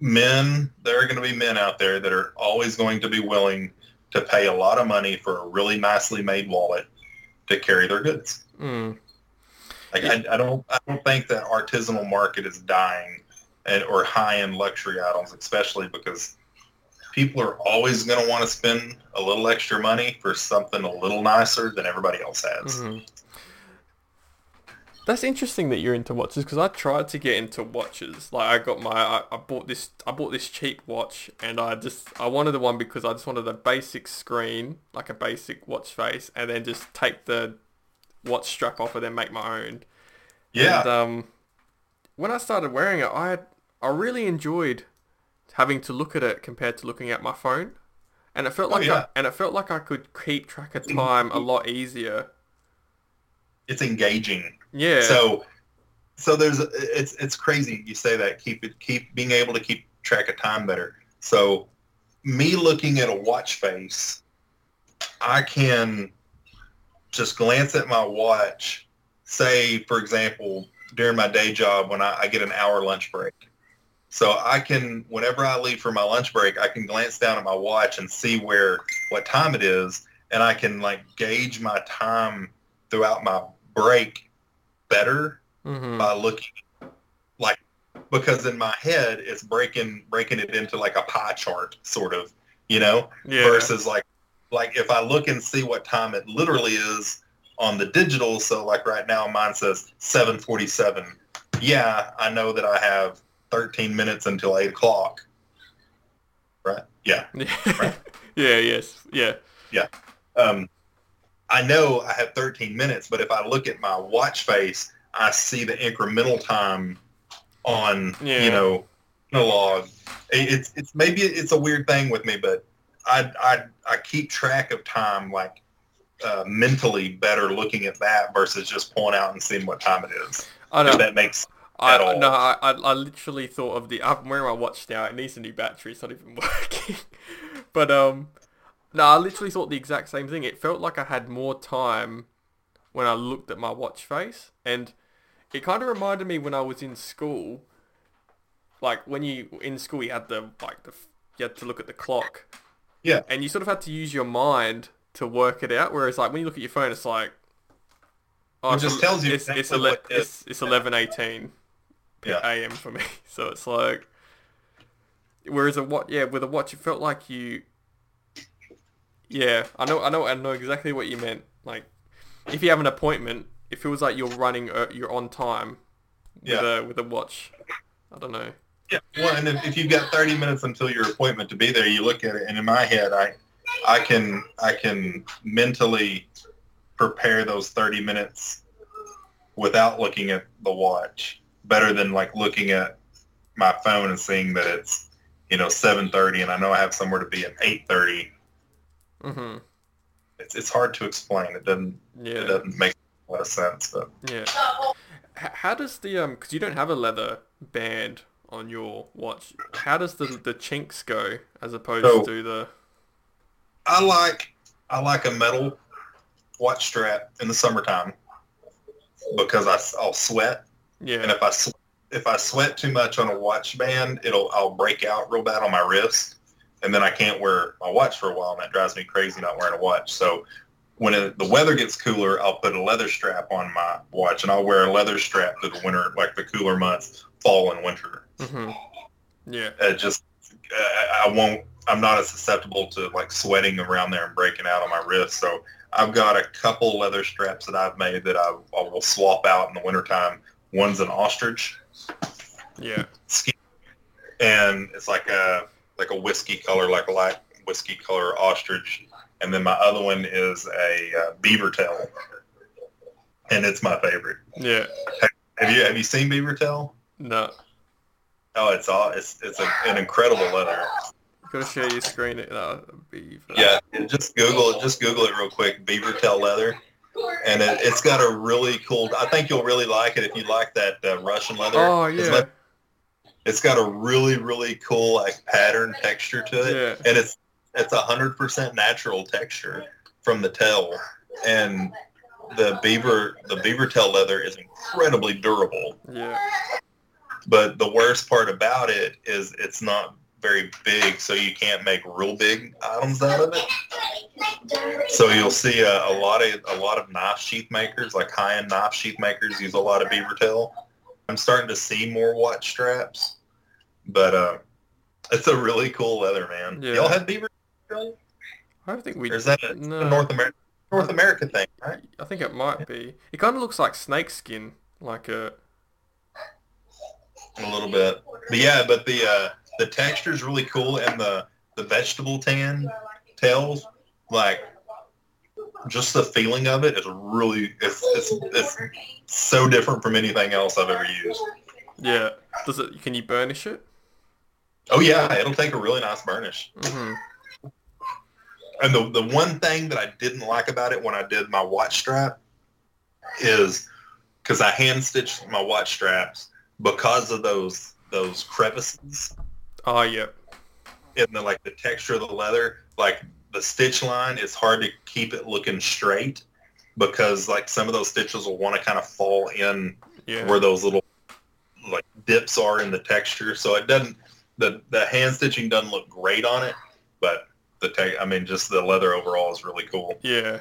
men, there are going to be men out there that are always going to be willing to pay a lot of money for a really nicely made wallet to carry their goods. Mm. Like I, I don't, I don't think that artisanal market is dying, and or high end luxury items, especially because people are always going to want to spend a little extra money for something a little nicer than everybody else has. Mhm. That's interesting that you're into watches because I tried to get into watches. Like I got my, I, I bought this, I bought this cheap watch, and I just, I wanted the one because I just wanted a basic screen, like a basic watch face, and then just take the watch strap off and then make my own. Yeah, And um, when I started wearing it, I I really enjoyed having to look at it compared to looking at my phone, and it felt Oh, like yeah. I, and it felt like I could keep track of time a lot easier. it's engaging. Yeah. So, so there's it's it's crazy you say that keep it keep being able to keep track of time better. So, me looking at a watch face, I can just glance at my watch. Say, for example, during my day job when I, I get an hour lunch break. So I can, whenever I leave for my lunch break, I can glance down at my watch and see where what time it is, and I can like gauge my time throughout my break better hmm by looking like because in my head it's breaking breaking it into like a pie chart sort of you know Yeah. versus like like if I look and see what time it literally is on the digital, so like right now mine says 7:47. Yeah, I know that I have 13 minutes until eight o'clock. Right? Yeah. *laughs* Yeah. Yes. Yeah. Yeah. Um, I know I have 13 minutes, but if I look at my watch face, I see the incremental time on Yeah. you know analog. It- It's it's maybe it's a weird thing with me, but I I I keep track of time like uh, mentally better looking at that versus just pulling out and seeing what time it is. I If know. that makes I, all. no, I, I, I literally thought of the. I'm wearing my watch now. It needs a new battery. It's not even *laughs* working. but um, no, I literally thought the exact same thing. It felt like I had more time when I looked at my watch face, and it kind of reminded me when I was in school. Like when you in school, you had the like the you had to look at the clock. Yeah. And you sort of had to use your mind to work it out. Whereas like when you look at your phone, it's like. Oh, It just tells you it's it's, ele- what it is. it's it's eleven eighteen yeah. AM for me. *laughs* So it's like, whereas a what? Yeah, with a watch, it felt like you. Yeah, I know, I know, I know exactly what you meant. Like, if you have an appointment, it feels like you're running, uh, you're on time. With Yeah. a with a watch. I don't know. Yeah. Well, and if, if you've got 30 minutes until your appointment to be there, you look at it, and in my head, I, I can, I can mentally prepare those 30 minutes without looking at the watch better than like looking at my phone and seeing that it's, you know, 7:30, and I know I have somewhere to be at 8:30. Mhm. It's, it's hard to explain. It doesn't, Yeah. it doesn't make a lot of sense, but Yeah. How does the um? Because you don't have a leather band on your watch. How does the the chinks go as opposed So- to the? I like I like a metal watch strap in the summertime because I, I'll sweat, Yeah. and if I if I sweat too much on a watch band, it'll I'll break out real bad on my wrist, and then I can't wear my watch for a while, and that drives me crazy not wearing a watch. So when it, the weather gets cooler, I'll put a leather strap on my watch, and I'll wear a leather strap through the winter, like the cooler months, fall and winter. Mhm. Yeah. It just I I won't. I'm not as susceptible to like sweating around there and breaking out on my wrist. So I've got a couple leather straps that I've made that I, I will swap out in the wintertime. One's an ostrich Yeah. and it's like a like a whiskey color, like a light whiskey color ostrich. And then my other one is a uh, beaver tail, and it's my favorite. Yeah. Have you have you seen beaver tail? No. Oh, it's all it's it's a, an incredible leather. Gotta share your screen. Uh, beaver. Yeah, just Google just Google it real quick. Beaver tail leather, and it, it's got a really cool. I think you'll really like it if you like that uh, Russian leather. Oh yeah. It's got a really really cool like pattern texture to it, Yeah. and it's it's a hundred percent natural texture from the tail, and the beaver the beaver tail leather is incredibly durable. Yeah. But the worst part about it is it's not very big, so you can't make real big items out of it. So you'll see a, a lot of a lot of knife sheath makers, like high end knife sheath makers, use a lot of beaver tail. I'm starting to see more watch straps, but uh, it's a really cool leather, man. Yeah. Y'all have beaver? tail? I don't think we. Or is that a, No. a North America North America thing, right? I think it might be. It kind of looks like snake skin, like a. A little bit, but yeah, but the uh, the texture is really cool, and the the vegetable tan tails, like just the feeling of it is really it's it's it's so different from anything else I've ever used. Yeah. Does it? Can you burnish it? Oh yeah, it'll take a really nice burnish. hmm And the the one thing that I didn't like about it when I did my watch strap is because I hand stitched my watch straps because of those those crevices Oh yeah. in the like the texture of the leather. Like the stitch line is hard to keep it looking straight because like some of those stitches will want to kind of fall in Yeah. where those little like dips are in the texture. So it doesn't the the hand stitching doesn't look great on it, but the te- I mean just the leather overall is really cool. Yeah.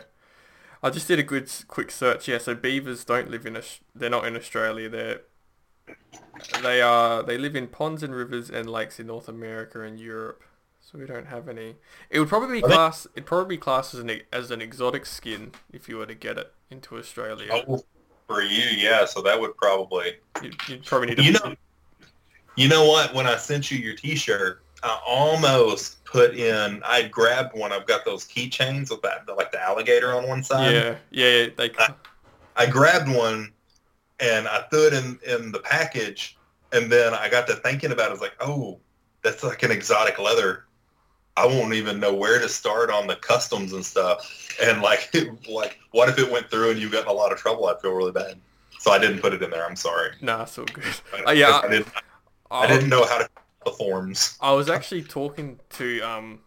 I just did a good quick search. Yeah, so beavers don't live in Aus- they're not in Australia. They're they are they live in ponds and rivers and lakes in North America and Europe. So we don't have any. It would probably be class. It'd probably be classed as an as an exotic skin if you were to get it into Australia. Oh, for you, yeah. So that would probably. You'd, you'd probably need to. You know, you know what? When I sent you your T-shirt, I almost put in. I grabbed one. I've got those keychains with that, like the alligator on one side. yeah, yeah. They. I- I grabbed one, and I threw it in in the package, and then I got to thinking about it. I was like, oh, that's like an exotic leather. I won't even know where to start on the customs and stuff. And like, *laughs* like, what if it went through and you got in a lot of trouble? I'd feel really bad. So I didn't put it in there. I'm sorry. Nah, it's all good. I, Uh, yeah, I, didn't. I I- didn't know how to the forms. I was actually talking to um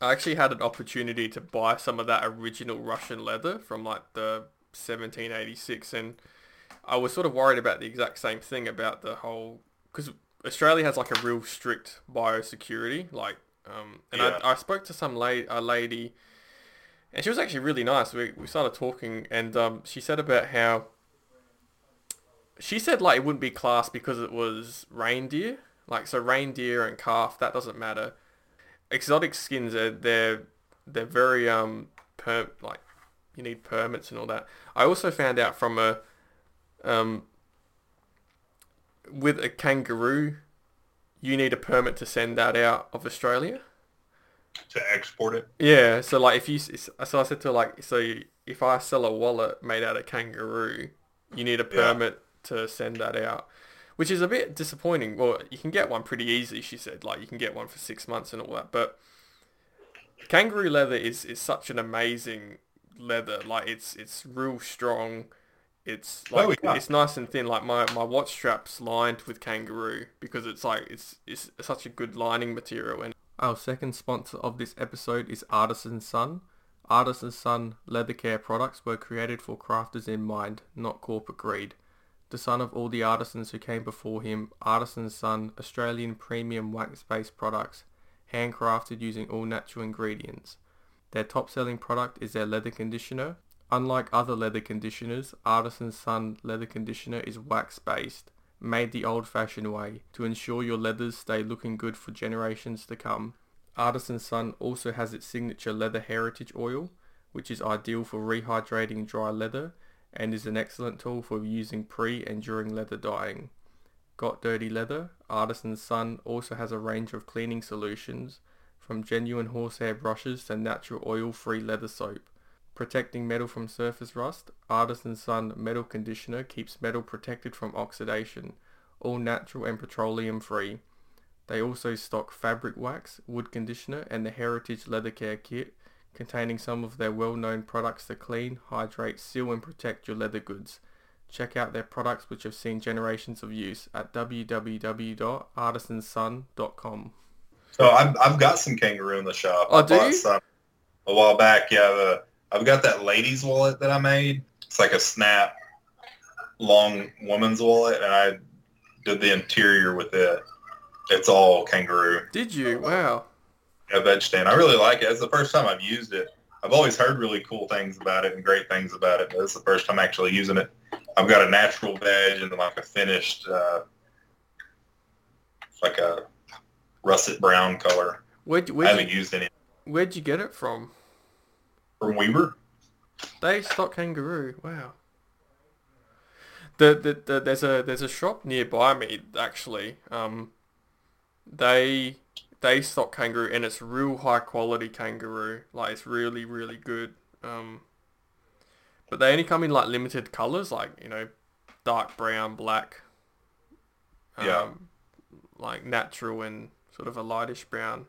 I actually had an opportunity to buy some of that original Russian leather from like the 1786 and I was sort of worried about the exact same thing about the whole cuz Australia has like a real strict biosecurity like um and Yeah. I, I spoke to some la- a lady and she was actually really nice. We we started talking and um she said about how she said like it wouldn't be classed because it was reindeer like so reindeer and calf, that doesn't matter. Exotic skins are they're they're very um per like you need permits and all that. I also found out from a um with a kangaroo you need a permit to send that out of Australia. to export it. Yeah, so like if you so I said to like so if I sell a wallet made out of kangaroo, you need a Yeah. permit to send that out, which is a bit disappointing. Well, you can get one pretty easy, she said. Like you can get one for six months and all that, but kangaroo leather is is such an amazing leather. Like it's it's real strong. It's oh, like Oh, yeah. it's nice and thin. Like my, my watch strap's lined with kangaroo because it's like it's it's such a good lining material. And our second sponsor of this episode is Artisan Sun. Artisan Sun leather care products were created for crafters in mind, not corporate greed. The son of all the artisans who came before him, Artisan Sun, Australian premium wax-based products, handcrafted using all natural ingredients. Their top-selling product is their leather conditioner. Unlike other leather conditioners, Artisan Sun leather conditioner is wax-based, made the old-fashioned way to ensure your leathers stay looking good for generations to come. Artisan Sun also has its signature leather heritage oil, which is ideal for rehydrating dry leather and is an excellent tool for using pre and during leather dyeing. Got Dirty Leather, Artisan Sun also has a range of cleaning solutions from genuine horsehair brushes to natural oil-free leather soap. Protecting metal from surface rust, Artisan Sun Metal Conditioner keeps metal protected from oxidation, all natural and petroleum free. They also stock fabric wax, wood conditioner and the Heritage Leather Care Kit containing some of their well-known products to clean, hydrate, seal and protect your leather goods. Check out their products which have seen generations of use at www.artisansun.com. So I've, I've got some kangaroo in the shop. Oh, I do you? some a while back. Yeah, the, I've got that ladies wallet that I made. It's like a snap long woman's wallet, and I did the interior with it. It's all kangaroo. Did you? Wow. A veg tan. I really like it. It's the first time I've used it. I've always heard really cool things about it and great things about it, but it's the first time actually using it. I've got a natural veg and like a finished, uh, like a russet brown color. Where'd, I where'd, haven't you, used any where'd you get it from? From Weaver. They stock kangaroo. Wow. The, the, the there's a there's a shop nearby me actually. Um, they they stock kangaroo and it's real high quality kangaroo. Like it's really really good. Um, but they only come in like limited colors, like you know, dark brown, black. Um, Yeah. Like natural and sort of a lightish brown.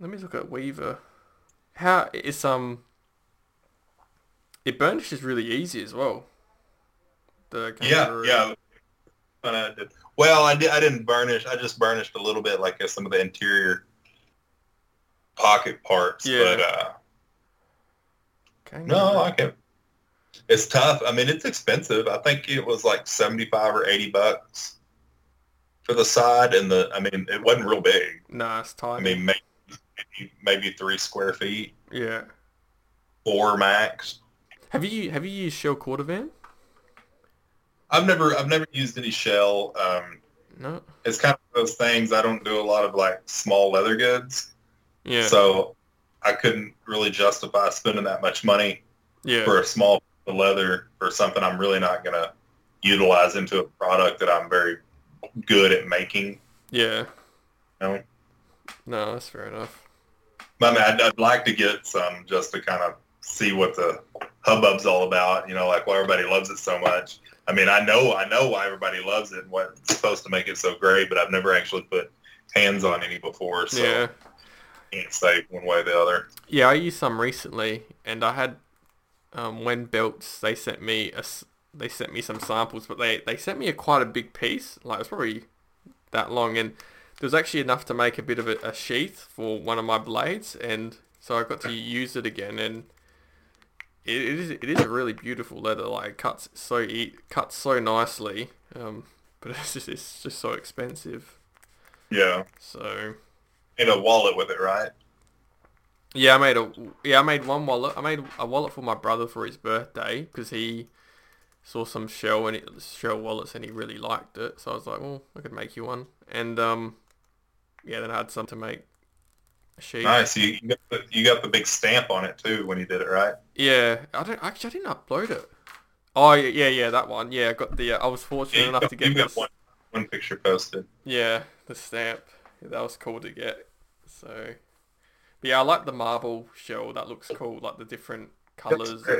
Let me look at Weaver. How it's um. It burnishes really easy as well. The Yeah, kangaroo. yeah. But I did. Well, I did. I didn't burnish. I just burnished a little bit, like uh, some of the interior pocket parts. Yeah. But uh, Kangaroo. no, I it. It's tough. I mean, it's expensive. I think it was like seventy-five or eighty bucks for the side, and the. I mean, it wasn't real big. Nah, it's tiny. I mean, maybe maybe, maybe three square feet, yeah. four max. Have you have you used Shell Cordovan? I've never I've never used any shell. Um, No. It's kind of those things. I don't do a lot of like small leather goods, Yeah. so I couldn't really justify spending that much money yeah. for a small leather for something I'm really not gonna utilize into a product that I'm very good at making. Yeah. You know? No, that's fair enough. I mean, I'd, I'd like to get some just to kind of see what the hubbub's all about. You know, like why everybody loves it so much. I mean, I know, I know why everybody loves it and what's supposed to make it so great, but I've never actually put hands on any before, so Yeah. I can't say one way or the other. Yeah, I used some recently, and I had um, when belts. They sent me a, they sent me some samples, but they they sent me a quite a big piece. Like it was probably that long, and there was actually enough to make a bit of a, a sheath for one of my blades, and so I got to use it again, and it, it is it is a really beautiful leather. Like it cuts so e- cuts so nicely, um, *laughs* but it's just it's just so expensive. Yeah, So in a wallet with it, right? Yeah, I made a yeah I made one wallet. I made a wallet for my brother for his birthday because he saw some shell and it, shell wallets and he really liked it. So I was like, well, I could make you one. And um, yeah, then I had some to make a sheet. Nice. You, you got the, you got the big stamp on it too when you did it, right? Yeah, I don't actually I didn't upload it. Oh yeah, yeah, yeah, that one. Yeah, I got the. Uh, I was fortunate Yeah, enough got, to get you got one one picture posted. Yeah, the stamp. Yeah, that was cool to get. So, but yeah, I like the marble shell. That looks cool. Like the different colors.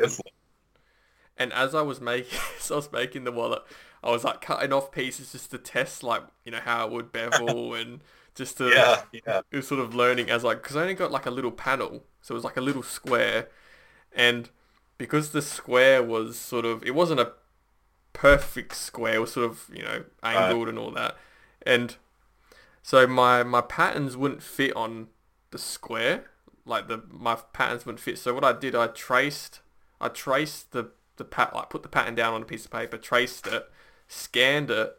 And as I was making, *laughs* as I was making the wallet, I was like cutting off pieces just to test, like you know how it would bevel *laughs* and just to yeah, yeah. it was sort of learning as like because I only got like a little panel, so it was like a little square, and because the square was sort of it wasn't a perfect square, it was sort of you know angled and all that, and so my my patterns wouldn't fit on the square, like the my patterns wouldn't fit. So what I did, I traced, I traced the the pat like put the pattern down on a piece of paper, traced it, scanned it,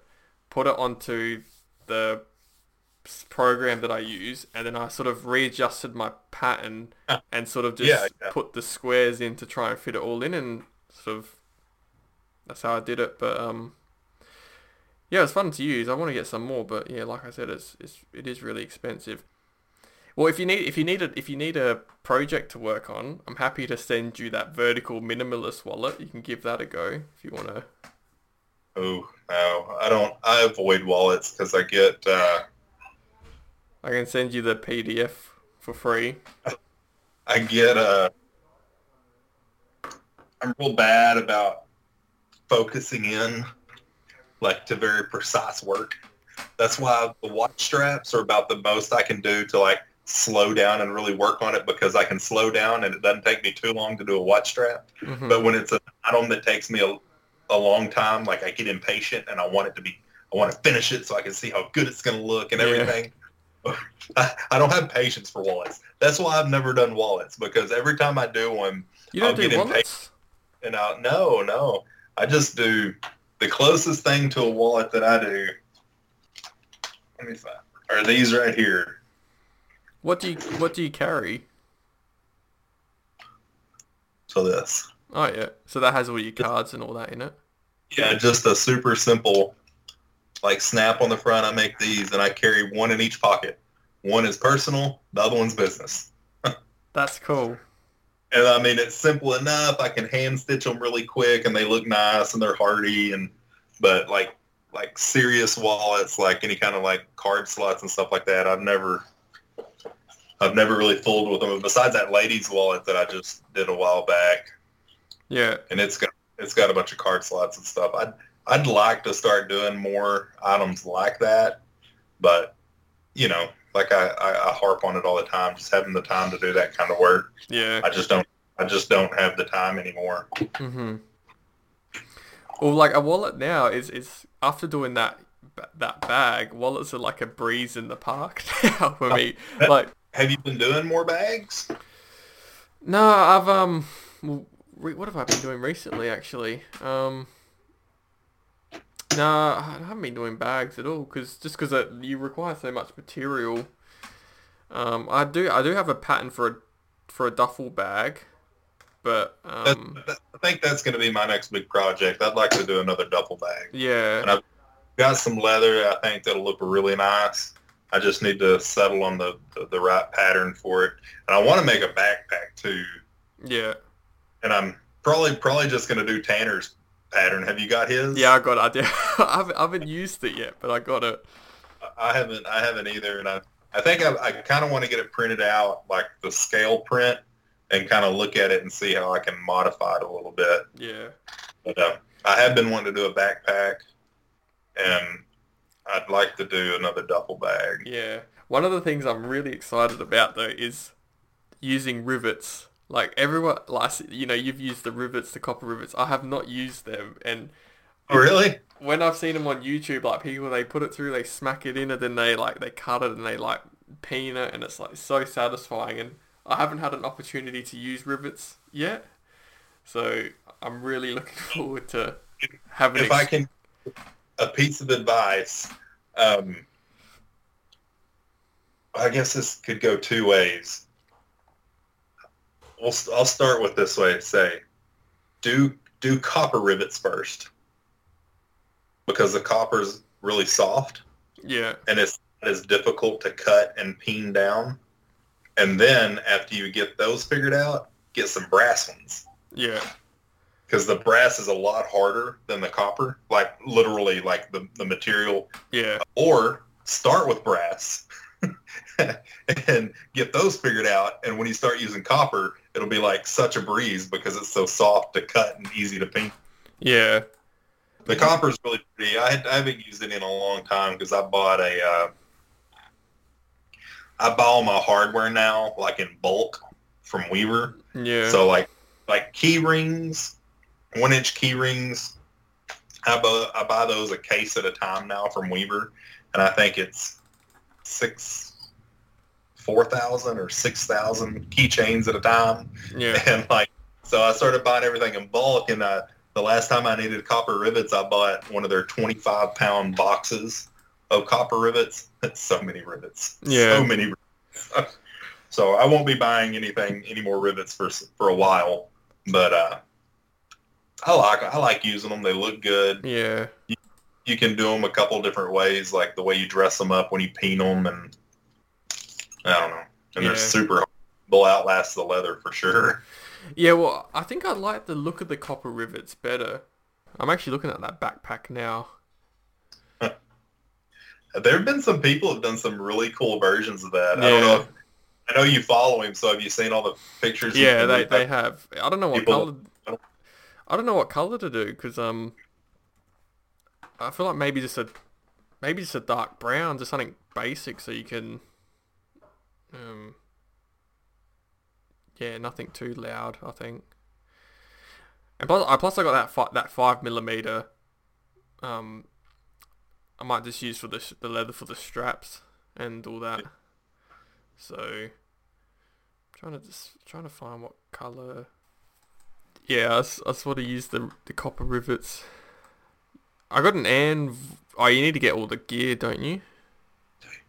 put it onto the program that I use, and then I sort of readjusted my pattern and sort of just Yeah, yeah. put the squares in to try and fit it all in, and sort of that's how I did it. But um, yeah, it's fun to use. I want to get some more, but yeah, like I said, it's, it's it is really expensive. Well, if you need if you need a if you need a project to work on, I'm happy to send you that vertical minimalist wallet. You can give that a go if you want to. Oh no, I don't. I avoid wallets because I get. Uh, I can send you the PDF for free. I get. Uh, I'm real bad about focusing in, like to very precise work. That's why the watch straps are about the most I can do to like slow down and really work on it because I can slow down and it doesn't take me too long to do a watch strap. Mhm. But when it's an item that takes me a, a long time, like I get impatient and I want it to be, I want to finish it so I can see how good it's going to look and Yeah. *laughs* I don't have patience for wallets. That's why I've never done wallets because every time I do one, You don't I'll do get wallets? and I no, no, I just do the closest thing to a wallet that I do. Let me find. Are these right here? What do you What do you carry? So this. Oh yeah, so that has all your cards and all that in it. Yeah, just a super simple, like snap on the front. I make these, and I carry one in each pocket. One is personal, the other one's business. That's cool. And I mean, it's simple enough. I can hand stitch them really quick, and they look nice and they're hardy. And but like like serious wallets, like any kind of like card slots and stuff like that, I've never I've never really fooled with them. Besides that ladies wallet that I just did a while back, Yeah, and it's got it's got a bunch of card slots and stuff. I'd I'd like to start doing more items like that, but you know, like I, I, I harp on it all the time. Just having the time to do that kind of work, yeah. I just don't I just don't have the time anymore. Mm-hmm. Well, like a wallet now is is after doing that that bag, wallets are like a breeze in the park *laughs* now for me. Like, Have you been doing more bags? no, I've um, what have I been doing recently? Actually, um, no, I haven't been doing bags at all because just because you require so much material. Um, I do I do have a pattern for a for a duffel bag, but That, um, that- I think that's going to be my next big project. I'd like to do another duffel bag. yeah. And I've got some leather. I think that'll look really nice. I just need to settle on the, the, the right pattern for it. And I want to make a backpack too. Yeah. And I'm probably probably just going to do Tanner's pattern. Have you got his? Yeah, I got it. *laughs* I, haven't, I haven't used it yet, but I got it. I haven't I haven't either. And I, I think I, I kind of want to get it printed out, like the scale print, and kind of look at it and see how I can modify it a little bit. Yeah. But uh, I have been wanting to do a backpack, and I'd like to do another duffel bag. Yeah. One of the things I'm really excited about though is using rivets. Like everyone, like you know, you've used the rivets, the copper rivets. I have not used them, and Oh, really? when I've seen them on YouTube, like people they put it through, they smack it in, and then they like they cut it and they like peen it, and it's like so satisfying. And I haven't had an opportunity to use rivets yet, so I'm really looking *laughs* forward to having. If I can, a piece of advice. Um, I guess this could go two ways. We'll, I'll start with this way. Say, do do copper rivets first, because the copper's really soft yeah, and it's not as difficult to cut and peen down. And then after you get those figured out, get some brass ones yeah, because the brass is a lot harder than the copper, like literally like the, the material. yeah, Or start with brass *laughs* and get those figured out. And when you start using copper, it'll be like such a breeze because it's so soft to cut and easy to paint. yeah, The copper's really pretty. I, had, I haven't used it in a long time because I bought a. Uh, I buy all my hardware now, like in bulk from Weaver. yeah. So like like key rings, one inch key rings. I buy, I buy those a case at a time now from Weaver, and I think it's six, four thousand or six thousand keychains at a time. yeah, *laughs* And like, so I started buying everything in bulk. And uh, the last time I needed copper rivets, I bought one of their twenty-five pound boxes of copper rivets. That's *laughs* so many rivets. Yeah. So many. Rivets. *laughs* so I won't be buying anything any more rivets for for a while. But uh, I like I like using them. They look good. yeah, You can do them a couple different ways, like the way you dress them up when you paint them, and I don't know. And Yeah. they're super. They'll outlast the leather for sure. yeah. Well, I think I like the look of the copper rivets better. I'm actually looking at that backpack now. There have been some people who've done some really cool versions of that. I don't know. If, I know you follow him, so have you seen all the pictures? Yeah, they, they have. I don't know what People- color. I don't know what color to do because um, I feel like maybe just a maybe just a dark brown, just something basic, so you can um, yeah, nothing too loud. I think. And plus, I plus I got that fi- that five millimeter. Um, I might just use for the sh- the leather for the straps and all that. So, trying to just trying to find what color. Yeah, I, s- I sort of use the the copper rivets. I got an and oh, you need to get all the gear, don't you?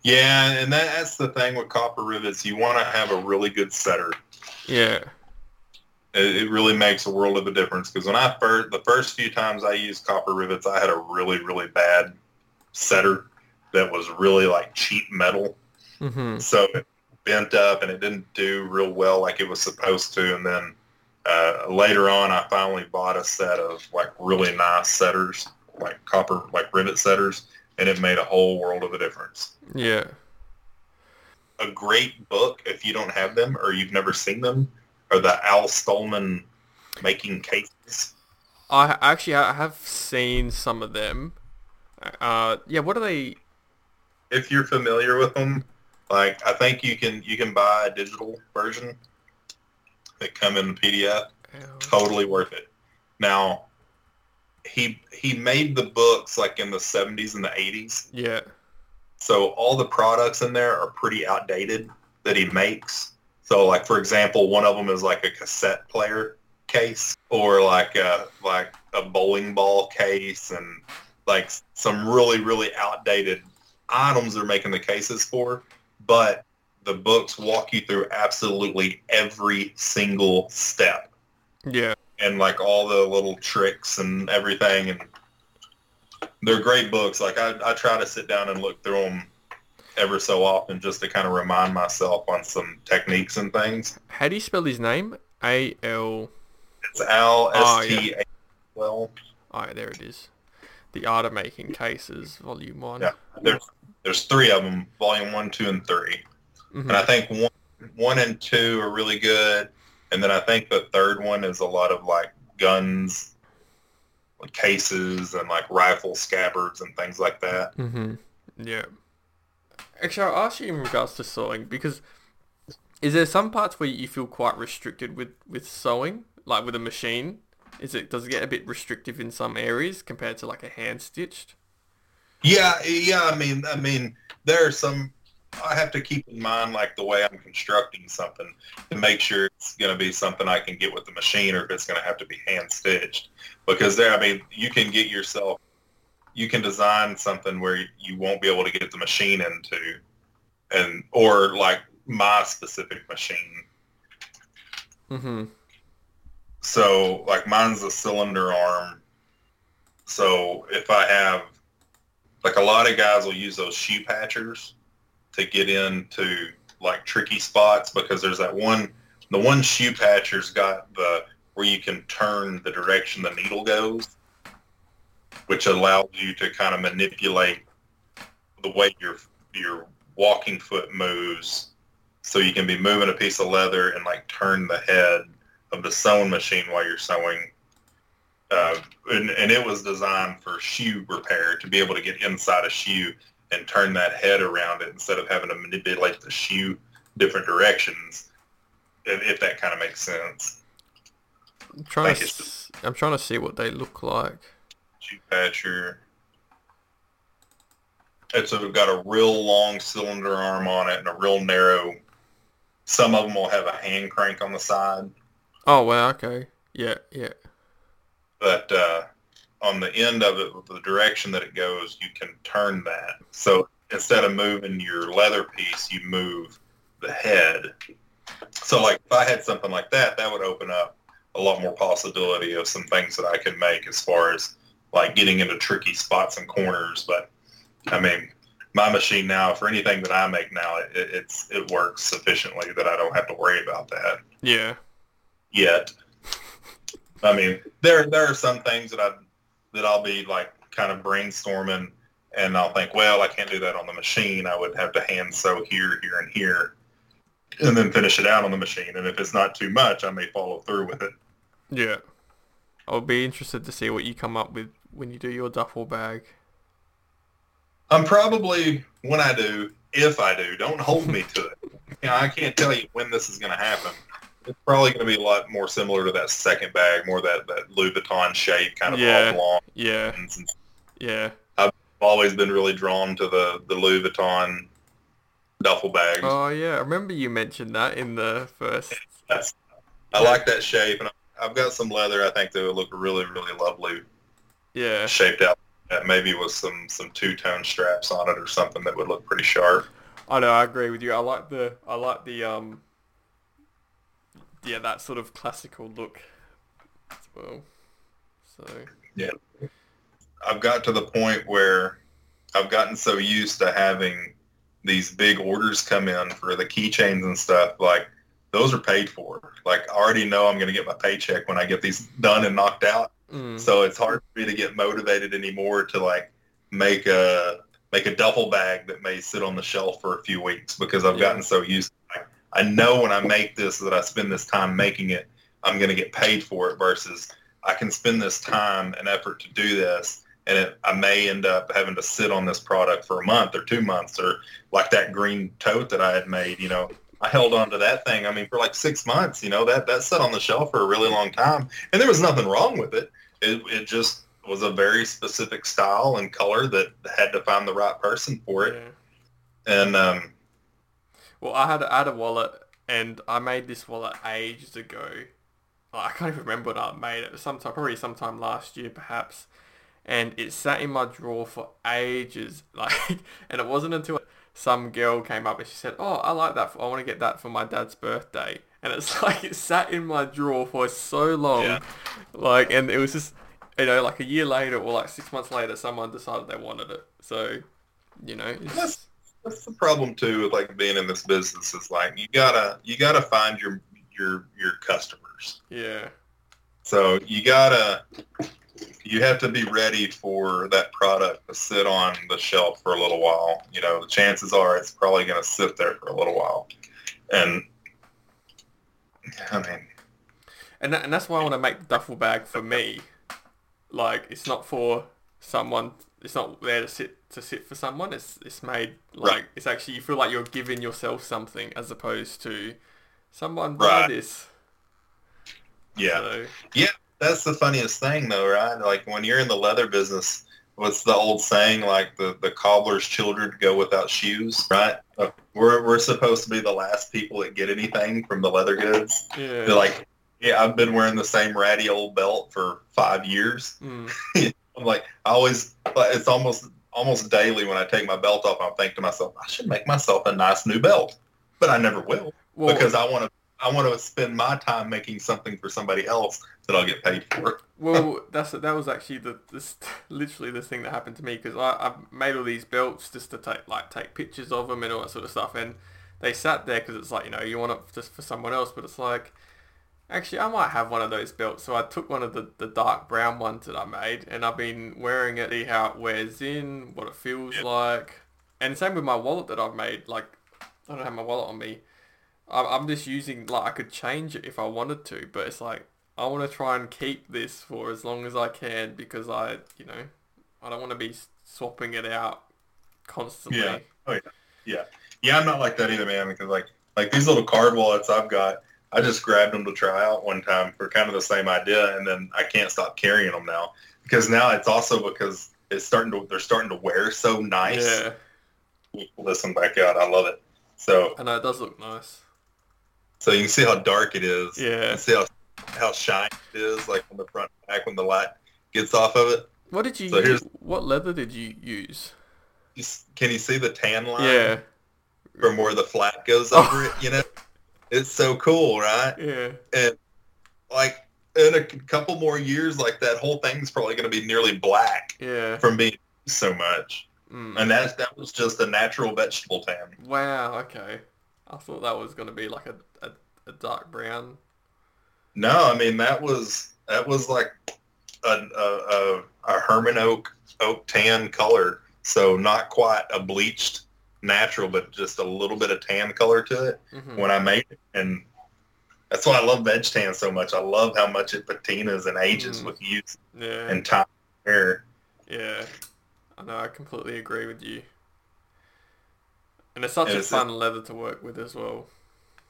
Yeah, and that, that's the thing with copper rivets. You want to have a really good setter. Yeah, It, it really makes a world of a difference because when I first the first few times I used copper rivets, I had a really really bad setter that was really like cheap metal. mhm, so it bent up and it didn't do real well like it was supposed to. And then uh, later on, I finally bought a set of like really nice setters, like copper, like rivet setters, and it made a whole world of a difference. yeah, A great book, if you don't have them or you've never seen them, are the Al Stohlman making cases. I actually I have seen some of them. Uh, yeah, what are they? If you're familiar with them, like I think you can you can buy a digital version that come in PDF. totally worth it. Now, he he made the books like in the 70s and the 80s, Yeah, so all the products in there are pretty outdated that he makes. So, like for example, one of them is like a cassette player case, or like a like a bowling ball case, and like some really really outdated items they're making the cases for. But the books walk you through absolutely every single step yeah, and like all the little tricks and everything and they're great books. Like I, I try to sit down and look through them ever so often just to kind of remind myself on some techniques and things. How do you spell his name? A L. It's Al S T A well. Oh, there it is. The Art of Making Cases, Volume One. Yeah. There's there's three of them, volume one, two, and three. Mhm. And I think one one and two are really good. And then I think the third one is a lot of like guns like cases and like rifle scabbards and things like that. Mm-hmm. Yeah. Actually, I'll ask you in regards to sewing because is there some parts where you feel quite restricted with with sewing, like with a machine? Is it does it get a bit restrictive in some areas compared to like a hand stitched? Yeah, yeah. I mean, I mean, there are some. I have to keep in mind like the way I'm constructing something to make sure it's going to be something I can get with the machine, or if it's going to have to be hand stitched. Because there, I mean, you can get yourself, you can design something where you won't be able to get the machine into, and or like my specific machine. Mm-hmm. So like mine's a cylinder arm. So if I have like a lot of guys will use those shoe patchers to get into like tricky spots because there's that one the one shoe patcher's got the where you can turn the direction the needle goes, which allows you to kind of manipulate the way your your walking foot moves so you can be moving a piece of leather and like turn the head of the sewing machine while you're sewing. Uh, and, and it was designed for shoe repair to be able to get inside a shoe and turn that head around it instead of having to manipulate the shoe different directions. If, if that kind of makes sense. I'm trying to it's- s- I'm trying to see what they look like. Shoe patcher. It's a, got a real long cylinder arm on it and a real narrow. Some of them will have a hand crank on the side. Oh wow, okay. Yeah, yeah. but uh, on the end of it, the direction that it goes, you can turn that. So instead of moving your leather piece, you move the head. So like if I had something like that, that would open up a lot more possibility of some things that I could make as far as like getting into tricky spots and corners. But I mean, my machine now, for anything that I make now, it, it's it works sufficiently that I don't have to worry about that Yeah. yet. I mean, there there are some things that I that I'll be like kind of brainstorming, and I'll think, well, I can't do that on the machine. I would have to hand sew here, here, and here, and then finish it out on the machine. And if it's not too much, I may follow through with it. Yeah. I'll be interested to see what you come up with when you do your duffel bag. I'm probably when I do, if I do, don't hold me to it. *laughs* You know, I can't tell you when this is going to happen. It's probably going to be a lot more similar to that second bag, more that that Louis Vuitton shape, kind of Yeah. oblong. Yeah. Yeah. I've always been really drawn to the, the Louis Vuitton duffel bags. Oh yeah, I remember you mentioned that in the first. That's, I like that shape, and I've got some leather. I think that would look really, really lovely Yeah. shaped out. That maybe with some some two tone straps on it or something that would look pretty sharp. I know. I agree with you. I like the. I like the. Um. Yeah, that sort of classical look as well. So. Yeah, I've got to the point where I've gotten so used to having these big orders come in for the keychains and stuff. Like those are paid for. Like I already know I'm going to get my paycheck when I get these done and knocked out. Mm. So it's hard for me to get motivated anymore to like make a make a duffel bag that may sit on the shelf for a few weeks because I've Yeah. gotten so used. I know when I make this that I spend this time making it, I'm going to get paid for it. Versus I can spend this time and effort to do this, and it, I may end up having to sit on this product for a month or two months, or like that green tote that I had made. You know, I held on to that thing. I mean, for like six months. You know, that that sat on the shelf for a really long time, and there was nothing wrong with it. It, it just was a very specific style and color that had to find the right person for it. Yeah. And um, Well, I had I had a wallet, and I made this wallet ages ago. I can't even remember when I made it. Sometime, probably sometime last year, perhaps. And it sat in my drawer for ages. *laughs* Like, and it wasn't until some girl came up and she said, "Oh, I like that. I want to get that for my dad's birthday." And it's *laughs* like it sat in my drawer for so long, Yeah. like, and it was just. you know, like a year later or like six months later, someone decided they wanted it. So, you know, it's, That's, the problem too with like being in this business is like you gotta you gotta find your your your customers. yeah, So you gotta you have to be ready for that product to sit on the shelf for a little while. You know, the chances are it's probably gonna sit there for a little while. And I mean and that, and that's why I want to make the duffel bag for me. Like, it's not for someone. It's not there to sit to sit for someone. It's it's made like Right. it's actually you feel like you're giving yourself something as opposed to someone buy Right. this. yeah. So, That's the funniest thing though, right? Like when you're in the leather business, what's the old saying like the, the cobbler's children go without shoes, right? We're, we're supposed to be the last people that get anything from the leather goods. yeah. They're like, yeah, I've been wearing the same ratty old belt for five years. Mm. *laughs* I'm like, I always, it's almost almost daily when I take my belt off, I think to myself, I should make myself a nice new belt, but I never will Well, because I want to. I want to spend my time making something for somebody else that I'll get paid for. Well, *laughs* that's that was actually the this *laughs* literally the thing that happened to me because I I made all these belts just to take like take pictures of them and all that sort of stuff, and they sat there because it's like you know you want it just for someone else, but it's like actually I might have one of those belts, so I took one of the the dark brown ones that I made, and I've been wearing it, see how it wears in, what it feels Yeah. like, and same with my wallet that I've made. Like I don't have my wallet on me. I'm I'm just using like I could change it if I wanted to, but it's like I want to try and keep this for as long as I can because I, you know, I don't want to be swapping it out constantly. Oh, yeah. Yeah, Yeah. I'm not like that either, man. Because like like these little card wallets I've got, I just grabbed them to try out one time for kind of the same idea, and then I can't stop carrying them now because now it's also because it's starting to they're starting to wear so nice. Yeah, Listen back out, I love it. So I know it does look nice. so you can see how dark it is. You Yeah. can see how how shiny it is, like on the front and back when the light gets off of it. What did you? So here's- what leather did you use? Can you see the tan line? Yeah, From where the flat goes Oh. over it, you know? *laughs* It's so cool, right? yeah, and like in a couple more years, like that whole thing's probably going to be nearly black yeah. from being so much. Mm. And that that was just a natural vegetable tan. Wow. Okay. I thought that was gonna be like a, a, a dark brown. No, I mean that was that was like a a, a, a Hermann Oak oak tan color, so not quite a bleached natural, but just a little bit of tan color to it Mhm. when I made it, and that's why I love veg tan so much. I love how much it patinas and ages Mm. with use Yeah. and time. Hair. Yeah, I know. I completely agree with you. And it's such And a it's- fun leather to work with as well.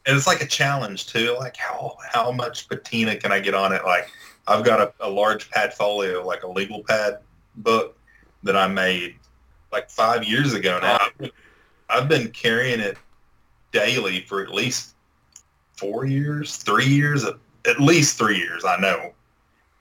and it's like a challenge too. Like how how much patina can I get on it? Like I've got a, a large pad folio, like a legal pad book that I made like five years ago now. I've been, carrying it daily for at least four years, three years, at, least three years, I know.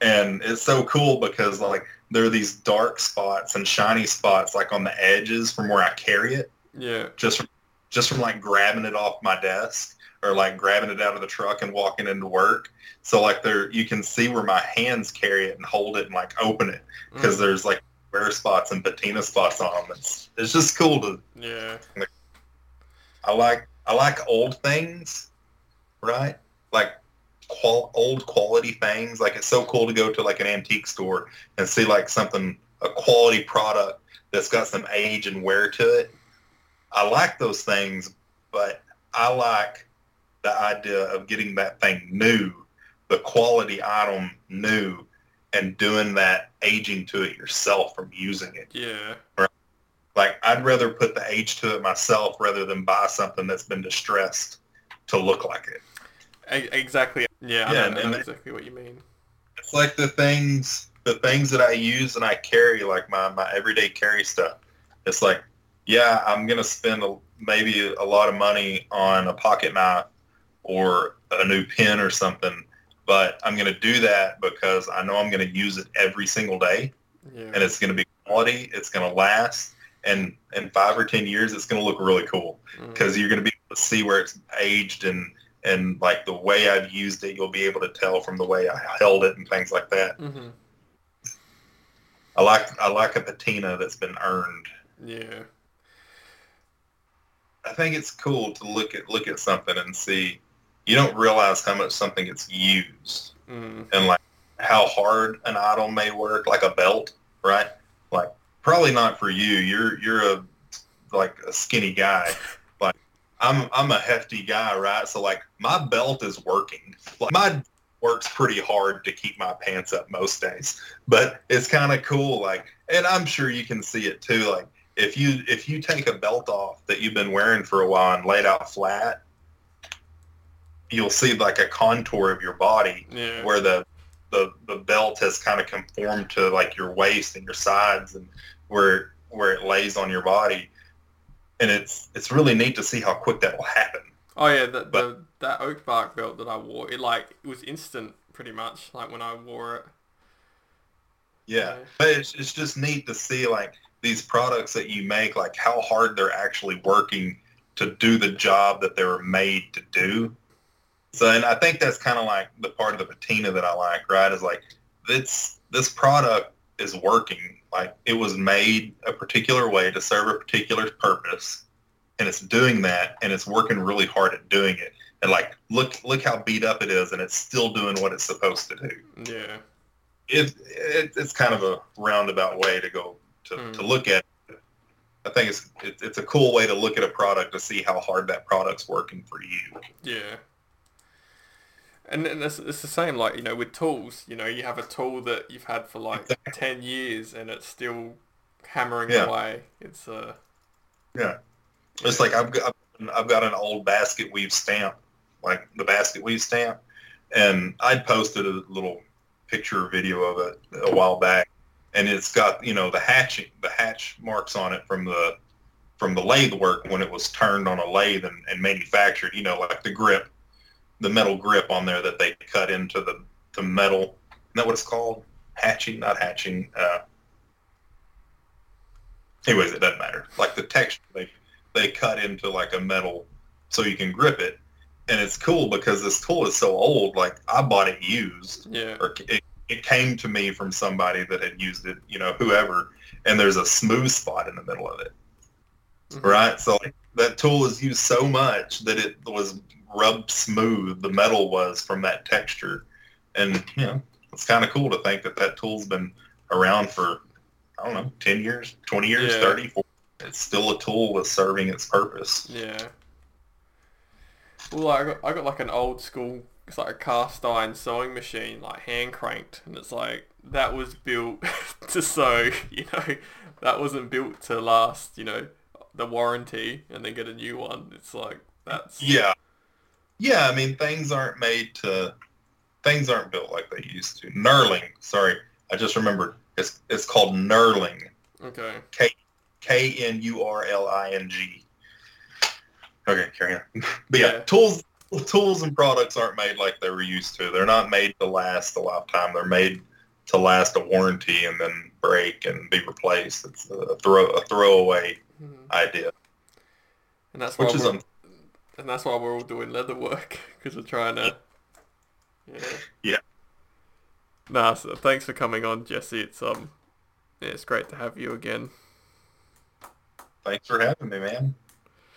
And it's so cool because like there are these dark spots and shiny spots like on the edges from where I carry it Yeah. just from just from like grabbing it off my desk or like grabbing it out of the truck and walking into work. So like there, you can see where my hands carry it and hold it and like open it because Mm. there's like wear spots and patina spots on them. It's it's just cool to. Yeah. I like I like old things, right? Like qual old quality things. Like it's so cool to go to like an antique store and see like something a quality product that's got some age and wear to it. I like those things, but I like the idea of getting that thing new, the quality item new, and doing that aging to it yourself from using it. Yeah. Like I'd rather put the age to it myself rather than buy something that's been distressed to look like it. Exactly. Yeah. I Yeah, know, I know exactly what you mean. It's like the things the things that I use and I carry, like my, my everyday carry stuff. It's like, yeah, I'm gonna spend a, maybe a lot of money on a pocket knife or a new pen or something, but I'm gonna do that because I know I'm gonna use it every single day Yeah. and it's gonna be quality, it's gonna last, and in five or ten years it's gonna look really cool. Mm. because you're going to be able to see where it's aged and and like the way I've used it, you'll be able to tell from the way I held it and things like that. Mhm. I like I like a patina that's been earned. Yeah. I think it's cool to look at look at something and see. You don't realize how much something gets used Mm. and like how hard an idol may work, like a belt, right? Like probably not for you. You're you're a like a skinny guy. *laughs* Like I'm I'm a hefty guy, right? So like my belt is working. Like my works pretty hard to keep my pants up most days. But it's kind of cool like and I'm sure you can see it too like if you if you take a belt off that you've been wearing for a while and laid out flat, you'll see like a contour of your body Yeah. where the the the belt has kind of conformed to like your waist and your sides and where where it lays on your body and it's it's really neat to see how quick that will happen Oh yeah, the, the that oak bark belt that I wore, it like it was instant pretty much. Like when I wore it. yeah but it's, it's just neat to see like these products that you make like how hard they're actually working to do the job that they were made to do so and i think that's kind of like the part of the patina that i like right is like this this product is working like it was made a particular way to serve a particular purpose and it's doing that and it's working really hard at doing it and like look look how beat up it is and it's still doing what it's supposed to do Yeah. it, it it's kind of a roundabout way to go to, Hmm. to look at it. I think it's it, it's a cool way to look at a product to see how hard that product's working for you. Yeah. And it's, it's the same, like, you know, with tools, you know, you have a tool that you've had for like 10 years and it's still hammering Yeah. away. It's, uh, Yeah, it's like I've got I've got an old basket weave stamp, like the basket weave stamp, and I posted a little picture or video of it a while back, and it's got you know the hatching the hatch marks on it from the from the lathe work when it was turned on a lathe and, and manufactured. You know, like the grip, the metal grip on there that they cut into the the metal. Isn't that what it's called? Hatching, not hatching. Uh, anyways, it doesn't matter. Like the texture they they cut into like a metal so you can grip it, and it's cool because this tool is so old. Like I bought it used, yeah. or it, it came to me from somebody that had used it, you know, whoever, and there's a smooth spot in the middle of it, Mhm. right? So like, that tool is used so much that it was rubbed smooth. The metal was from that texture, and you know, it's kind of cool to think that that tool's been around for I don't know, ten years, twenty years, Yeah. thirty. 40. It's still a tool that's serving its purpose. Yeah. Well, I got, I got like an old school, it's like a cast iron sewing machine, like hand cranked, and it's like that was built *laughs* to sew. You know, that wasn't built to last. You know, the warranty and then get a new one. It's like that's Yeah. Yeah, I mean things aren't made to things aren't built like they used to. Knurling, sorry, I just remembered. It's it's called knurling. okay. K N U R L I N G. Okay, carry on. *laughs* But yeah, Yeah. tools tools and products aren't made like they were used to. They're not made to last a lifetime. They're made to last a warranty and then break and be replaced. It's a throw a throwaway Mhm. idea, And that's which is we're, un- and that's why we're all doing leather work *laughs* because we're trying to. Yeah. Yeah. Nah, so thanks for coming on, Jesse. It's um, yeah, it's great to have you again. thanks for having me, man.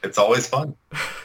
It's always fun. *laughs*